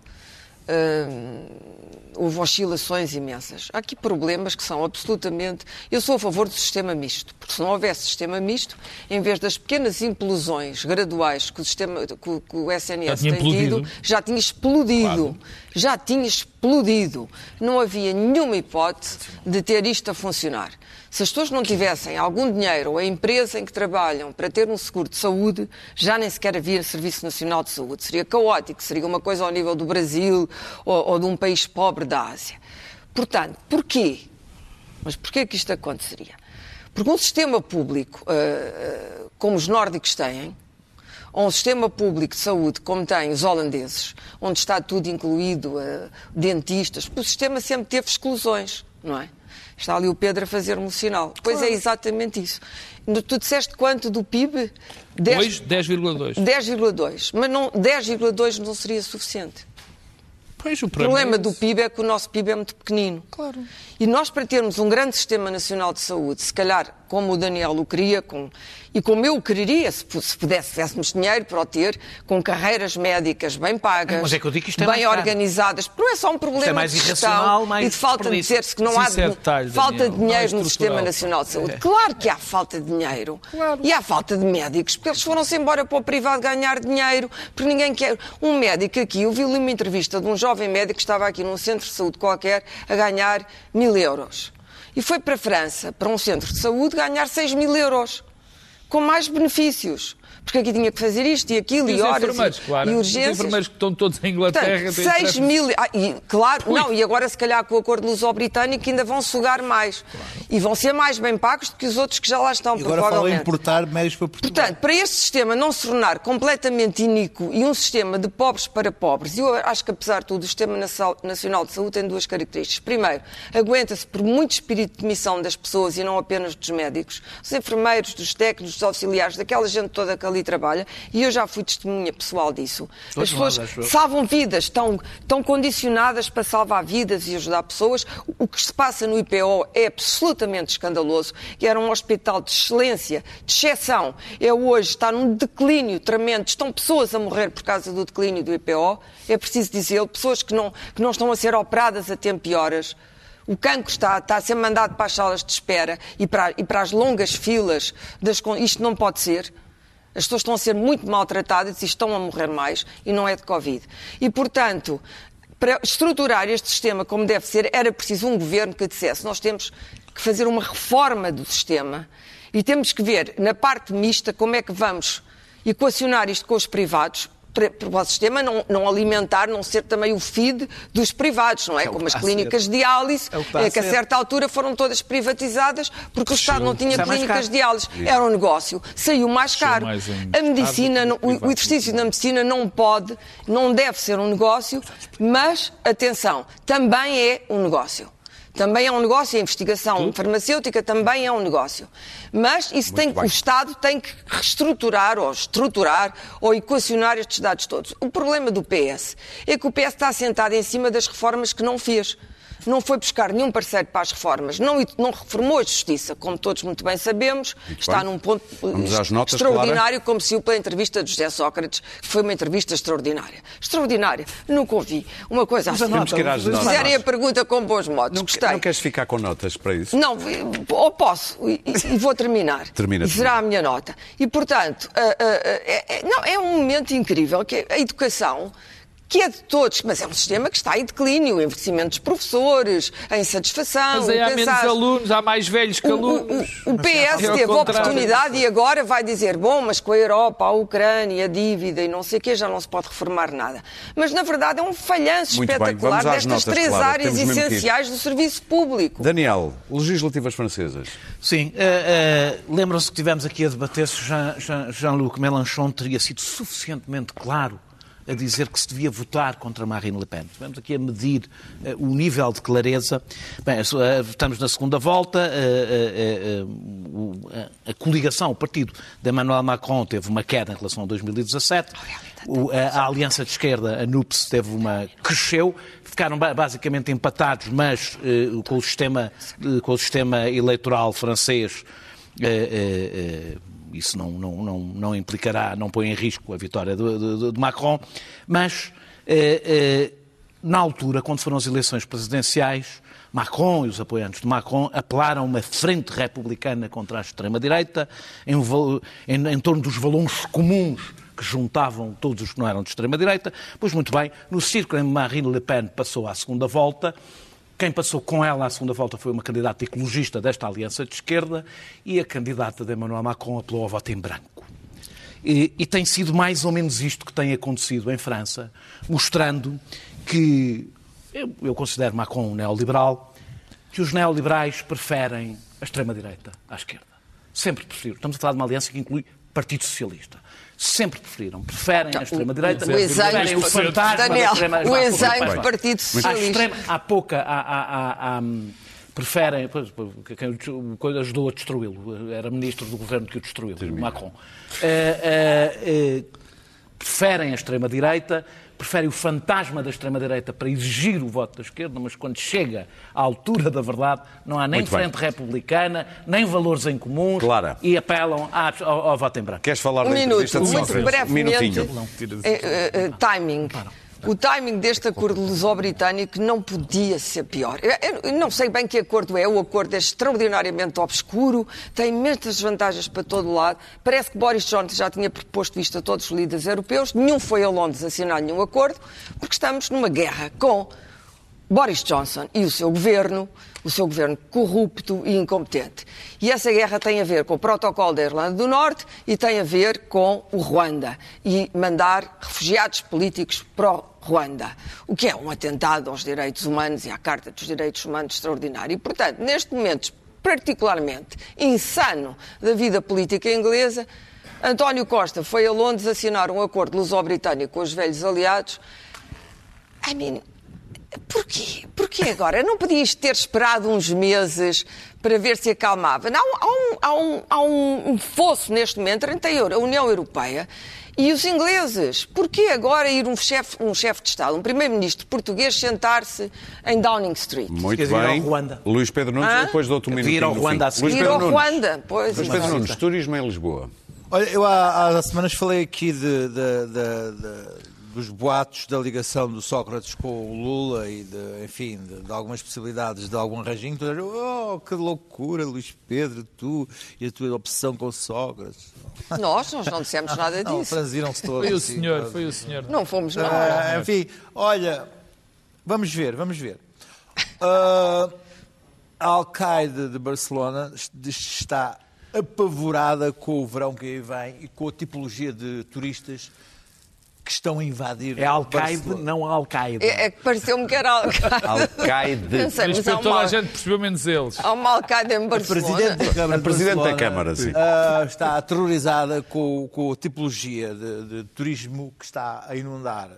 houve oscilações imensas. Há aqui problemas que são absolutamente. Eu sou a favor do sistema misto, porque se não houvesse sistema misto, em vez das pequenas implosões graduais que o, sistema, que, que o SNS tem tido, já tinha explodido. Claro. Já tinha explodido. Não havia nenhuma hipótese de ter isto a funcionar. Se as pessoas não tivessem algum dinheiro ou a empresa em que trabalham para ter um seguro de saúde, já nem sequer havia Serviço Nacional de Saúde. Seria caótico, seria uma coisa ao nível do Brasil ou, ou de um país pobre da Ásia. Portanto, porquê? Mas porquê que isto aconteceria? Porque um sistema público, uh, como os nórdicos têm, ou um sistema público de saúde como têm os holandeses, onde está tudo incluído, uh, dentistas, o sistema sempre teve exclusões, não é? Está ali o Pedro a fazer-me o sinal. Pois é exatamente isso. Tu disseste quanto do PIB? 10... Hoje, 10,2. 10,2. Mas 10,2 não seria suficiente. Pois, o problema, problema é do PIB é que o nosso PIB é muito pequenino. Claro. E nós, para termos um grande sistema nacional de saúde, se calhar como o Daniel o queria, com, e como eu quereria, se, se pudesse, tivéssemos dinheiro para o ter, com carreiras médicas bem pagas, Mas é que eu digo que isto é bem organizadas, porque não é só um problema é mais de gestão mais e de falta de ter-se, que não há de, detalhe, falta Daniel, de dinheiro no Sistema Nacional de Saúde. É. Claro que há falta de dinheiro. Claro. E há falta de médicos, porque eles foram-se embora para o privado ganhar dinheiro, porque ninguém quer. Um médico aqui, eu vi uma entrevista de um jovem médico que estava aqui num centro de saúde qualquer a ganhar mil euros e foi para a França, para um centro de saúde, ganhar 6 mil euros. com mais benefícios. Porque aqui tinha que fazer isto e aquilo E e, os horas enfermeiros, e, claro. e Os urgências. enfermeiros que estão todos em Inglaterra. Portanto, têm 6 stress. mil. Ah, e, claro, não, e agora se calhar com o acordo luso-britânico ainda vão sugar mais. E vão ser mais bem pagos do que os outros que já lá estão, E agora provavelmente. importar médicos para Portugal. Portanto, para este sistema não se tornar completamente iníquo e um sistema de pobres para pobres, eu acho que apesar de tudo o Sistema Nacional- Nacional de Saúde tem duas características. Primeiro, aguenta-se por muito espírito de missão das pessoas e não apenas dos médicos, dos enfermeiros, dos técnicos, dos auxiliares, daquela gente toda que ali trabalha, e eu já fui testemunha pessoal disso. As pessoas salvam vidas, estão, estão condicionadas para salvar vidas e ajudar pessoas. O que se passa no IPO é absolutamente escandaloso, que era um hospital de excelência, de exceção. É hoje, está num declínio tremendo. Estão pessoas a morrer por causa do declínio do IPO, é preciso dizê-lo, pessoas que não, que não estão a ser operadas a tempo e horas. O cancro está, está a ser mandado para as salas de espera e para, e para as longas filas. Das, isto não pode ser. As pessoas estão a ser muito maltratadas e estão a morrer mais, e não é de Covid. E, portanto, para estruturar este sistema como deve ser, era preciso um governo que dissesse: nós temos que fazer uma reforma do sistema e temos que ver, na parte mista, como é que vamos equacionar isto com os privados. Para, o sistema não, não alimentar, não ser também o feed dos privados, não é? É Como as clínicas de diálise, É o que a a certa altura foram todas privatizadas porque o Estado não tinha clínicas de diálise. Era um negócio, saiu mais caro. mais A medicina, não- o, o exercício da medicina não pode, não deve ser um negócio, mas, atenção, também é um negócio. Também é um negócio, a investigação farmacêutica também é um negócio. Mas isso tem, bem. o Estado tem que reestruturar ou estruturar ou equacionar estes dados todos. O problema do PS é que o PS está assentado em cima das reformas que não fez. Não foi buscar nenhum parceiro para as reformas, não, não reformou a justiça, como todos muito bem sabemos, está bem. num ponto notas, extraordinário, como se o pela entrevista de José Sócrates, que foi uma entrevista extraordinária. Extraordinária. Nunca ouvi uma coisa assim. Temos que ir às notas. Fizerem a pergunta com bons modos. Não, Gostei. não queres ficar com notas para isso? Não, ou posso, e, e vou terminar. Termina, E será a minha nota. E, portanto, ah, ah, é, é- não, é um momento incrível que a educação. Que é de todos, mas é um sistema que está em declínio, o envelhecimento dos professores, a insatisfação. Mas aí o há menos alunos, há mais velhos que alunos. o- o- o PS É teve a oportunidade e agora vai dizer, bom, mas com a Europa, a Ucrânia, a dívida e não sei o quê, já não se pode reformar nada. Mas, na verdade, é um falhanço Muito espetacular destas notas, três Clara, áreas essenciais do serviço público. Daniel, legislativas francesas. Sim, eh, eh, lembram-se que tivemos aqui a debater se Jean- Jean- Jean-Luc Mélenchon teria sido suficientemente claro a dizer que se devia votar contra Marine Le Pen. Estivemos aqui a medir eh, o nível de clareza. Bem, eh, estamos na segunda volta, o- a, coligação, o partido de Emmanuel Macron teve uma queda em relação a 2017. O- a, aliança de esquerda, a NUPS, teve uma cresceu. Ficaram ba- basicamente empatados, mas com, o sistema, com o sistema eleitoral francês isso não, não, não, não implicará, não põe em risco a vitória de, de- de Macron, mas eh, eh, na altura, quando foram as eleições presidenciais, Macron e os apoiantes de Macron apelaram uma frente republicana contra a extrema-direita em, em- em torno dos valores comuns que juntavam todos os que não eram de extrema-direita. Pois muito bem, no círculo em Marine Le Pen passou à segunda volta, quem passou com ela à segunda volta foi uma candidata ecologista desta aliança de esquerda e a candidata de Emmanuel Macron apelou ao voto em branco. E, e tem sido mais ou menos isto que tem acontecido em França, mostrando que eu, eu considero Macron um neoliberal, que os neoliberais preferem a extrema-direita à esquerda. Sempre preferiram. Estamos a falar de uma aliança que inclui Partido Socialista. Sempre preferiram. Preferem a extrema-direita. o exame preferem o fantasma da Daniel, extrema- o exame. Partido Socialista. há pouca, há, há- há- há, preferem, pois, quem o coisa ajudou a destruí-lo, era ministro do governo que o destruiu, o Macron. Eh, eh, eh, preferem a extrema-direita, preferem o fantasma da extrema-direita para exigir o voto da esquerda, mas quando chega à altura da verdade, não há nem Muito bem. frente republicana, nem valores em comuns Clara. e apelam à- ao, ao voto em branco. Queres falar Um da minuto, entrevista de muito Sócrates? brevemente. Minutinho. Eh, eh, eh, timing. O timing deste acordo luso-britânico não podia ser pior. Eu, não sei bem que acordo é, o acordo é extraordinariamente obscuro, tem imensas vantagens para todo o lado. Parece que Boris Johnson já tinha proposto isto a todos os líderes europeus, nenhum foi a Londres assinar nenhum acordo, porque estamos numa guerra com Boris Johnson e o seu governo, o seu governo corrupto e incompetente. E essa guerra tem a ver com o protocolo da Irlanda do Norte e tem a ver com o Ruanda e mandar refugiados políticos o Ruanda, o que é um atentado aos direitos humanos e à Carta dos Direitos Humanos extraordinário. E, portanto, neste momento particularmente insano da vida política inglesa, António Costa foi a Londres assinar um acordo luso-britânico com os velhos aliados. I mean, porquê? Porquê agora? Não podias ter esperado uns meses para ver se acalmava? Não, há, um, há, um, há um fosso neste momento entre a União Europeia e os ingleses, porquê agora ir um chefe um chef de Estado, um primeiro-ministro português, sentar-se em Downing Street? Muito dizer, ir ao bem. Ruanda. Luís Pedro Nunes, Hã? depois dou-te um Ir minutinho ao Ruanda Luís seguir. Ir Pedro ao Nunes. Ruanda, pois. Luís Pedro. Nunes, turismo em Lisboa. Olha, eu há, há semanas falei aqui de, de- de- de- dos boatos da ligação do Sócrates com o Lula e, de, enfim, de, de algumas possibilidades de algum arranjinho. Dizem, oh, que loucura, Luís Pedro, tu e a tua obsessão com o Sócrates. Nós, nós não dissemos nada Não, disso. franziram-se todos. Foi o assim, senhor, foi o senhor. Não fomos nós. Ah, enfim, olha, vamos ver, vamos ver. Ah, a Al-Qaeda de Barcelona está apavorada com o verão que aí vem e com a tipologia de turistas que estão a invadir É Al-Qaeda, não Al-Qaeda. É, é que pareceu-me que era Al-Qaeda. Al-Qaeda. Mas toda a gente percebeu menos eles. há uma Al-Qaeda em A Barcelona. Presidente da Câmara, A de Presidente da Câmara, sim. ah, está aterrorizada com, com a tipologia de, de turismo que está a inundar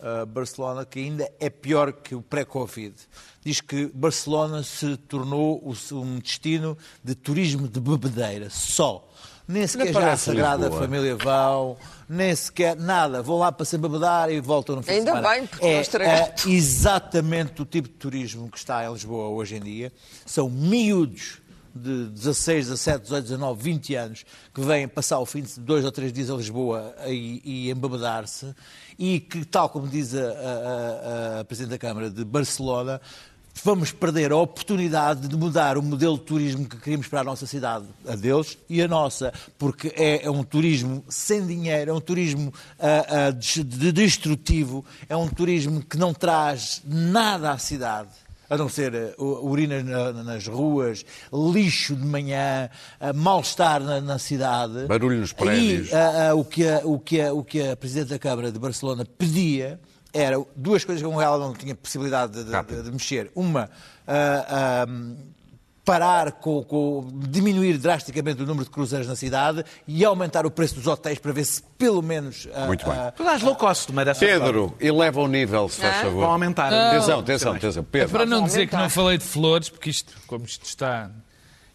ah, Barcelona, que ainda é pior que o pré-Covid. Diz que Barcelona se tornou um destino de turismo de bebedeira, só. Nem sequer já a Sagrada Lisboa. Família vão, nem sequer nada. Vão lá para se embebedar e voltam no fim Ainda de semana. bem, porque é, é exatamente o tipo de turismo que está em Lisboa hoje em dia. São miúdos de 16, 17, 18, 19, 20 anos que vêm passar o fim de dois ou três dias a Lisboa e, e embebedar-se e que, tal como diz a, a- a- a Presidente da Câmara de Barcelona, vamos perder a oportunidade de mudar o modelo de turismo que queríamos para a nossa cidade, a deles e a nossa, porque é, é um turismo sem dinheiro, é um turismo ah, des- de destrutivo, é um turismo que não traz nada à cidade. A não ser eh, u- urinas na- nas ruas, lixo de manhã, mal-estar na, na cidade. Barulho nos prédios. E ah, o, que a, o, que a, o que a Presidente da Câmara de Barcelona pedia era duas coisas com que ela não tinha possibilidade de, de- de mexer. Uma, ah, parar com, com- diminuir drasticamente o número de cruzeiros na cidade e aumentar o preço dos hotéis para ver se pelo menos ah, Muito bem. ah, Tu dás low cost, merece Pedro, eleva o nível, se faz favor. Vão aumentar. Atenção, atenção, atenção. É Pedro, para não dizer que não falei de flores, porque isto, como isto está.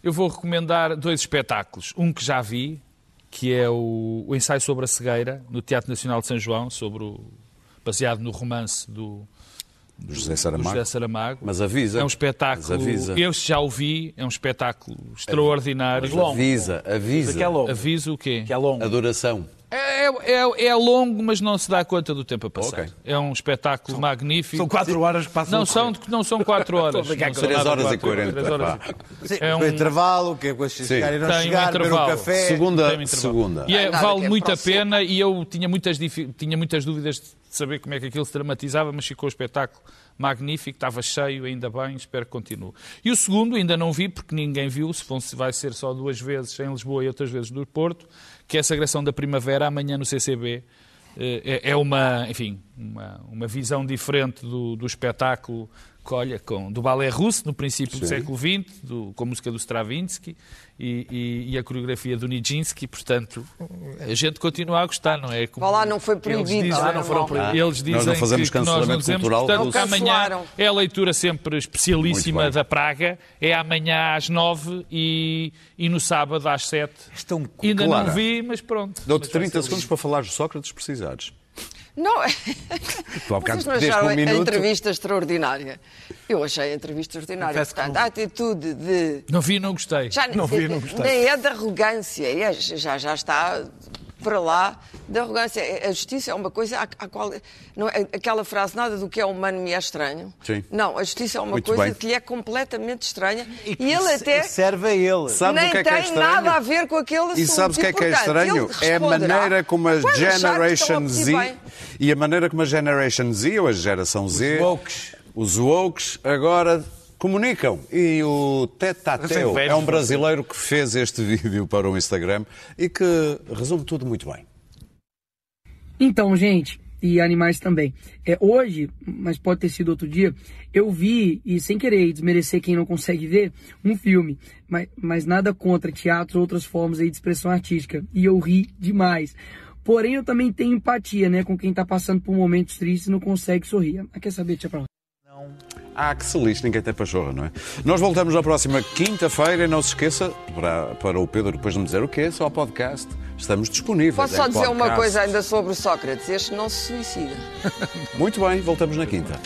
Eu vou recomendar dois espetáculos. Um que já vi, que é o, o ensaio sobre a cegueira, no Teatro Nacional de São João, sobre o, baseado no romance do, José do Saramago. José Saramago. Mas avisa. É um espetáculo. Mas avisa. Eu já o vi, é um espetáculo extraordinário. Mas. Avisa, avisa. Que é longo. Aviso o quê? Que é longo. A duração. É, é, é longo, mas não se dá conta do tempo a passar. Ok. É um espetáculo magnífico. São quatro horas que passam. Não a são, não são quatro horas. São Três horas e quarenta, É um- intervalo, que é com chegar e não Tem um chegar, beber um intervalo. café. Segunda, Tem intervalo. segunda. E é- vale é muito a pena e eu tinha muitas, tinha muitas dúvidas de saber como é que aquilo se dramatizava, mas ficou o espetáculo magnífico, estava cheio, ainda bem, espero que continue. E o segundo ainda não vi, porque ninguém viu, se vai ser só duas vezes em Lisboa e outras vezes no Porto, que é a Sagração da Primavera, amanhã no CCB. Eh, É é uma, enfim, uma, uma visão diferente do, do espetáculo que, olha, com, do balé russo, no princípio do Sim. século XX, do- com a música do Stravinsky e, e- e a coreografia do Nijinsky, portanto, a gente continua a gostar, não é? Como Vá lá, não foi eles proibido. dizem- Ah, não foram proibidos. Eles dizem Nós não fazemos que, que nós não dizemos, cultural portanto, russo. amanhã é a leitura sempre especialíssima da Praga, é amanhã às nove e, e no sábado às sete. Estão Ainda Clara. não vi, mas pronto. Dou-te Mas vai 30 ser segundos para falar de Sócrates, precisares. Não, Tu há bocado vocês não pediste acharam um a minuto. entrevista extraordinária? Eu achei a entrevista extraordinária. Portanto, não a atitude de Não vi, não gostei. Já, Não vi, não gostei. Nem é de arrogância, é- já, já está para lá da arrogância. A justiça é uma coisa à, à qual. Não, é- aquela frase, nada do que é humano me é estranho. Sim. Não, a justiça é uma Muito coisa bem. que lhe é completamente estranha. E, que ele até serve a ele. Sabes nem o que é que é tem estranho? nada a ver com aquele assunto. E sabes o que é que é estranho? É a maneira como a Generation Z bem. e a maneira como a Generation Z ou a geração Z, wokes. os wokes, agora comunicam. E o Tetateu é é um brasileiro que fez este vídeo para o Instagram e que resume tudo muito bem. Então, gente, e animais também. É, hoje, mas pode ter sido outro dia, eu vi, e sem querer desmerecer quem não consegue ver, um filme. Mas, mas nada contra teatro, outras formas aí de expressão artística. E eu ri demais. Porém, eu também tenho empatia, né, com quem tá passando por momentos tristes e não consegue sorrir. Mas quer saber, tia pra lá. Ah, que feliz, ninguém tem pachorra, não é? Nós voltamos na próxima quinta-feira e não se esqueça, para, para o Pedro depois de me dizer o quê, só podcast, estamos disponíveis. Posso só dizer uma podcast. coisa ainda sobre o Sócrates? Este não se suicida. Muito bem, voltamos na quinta.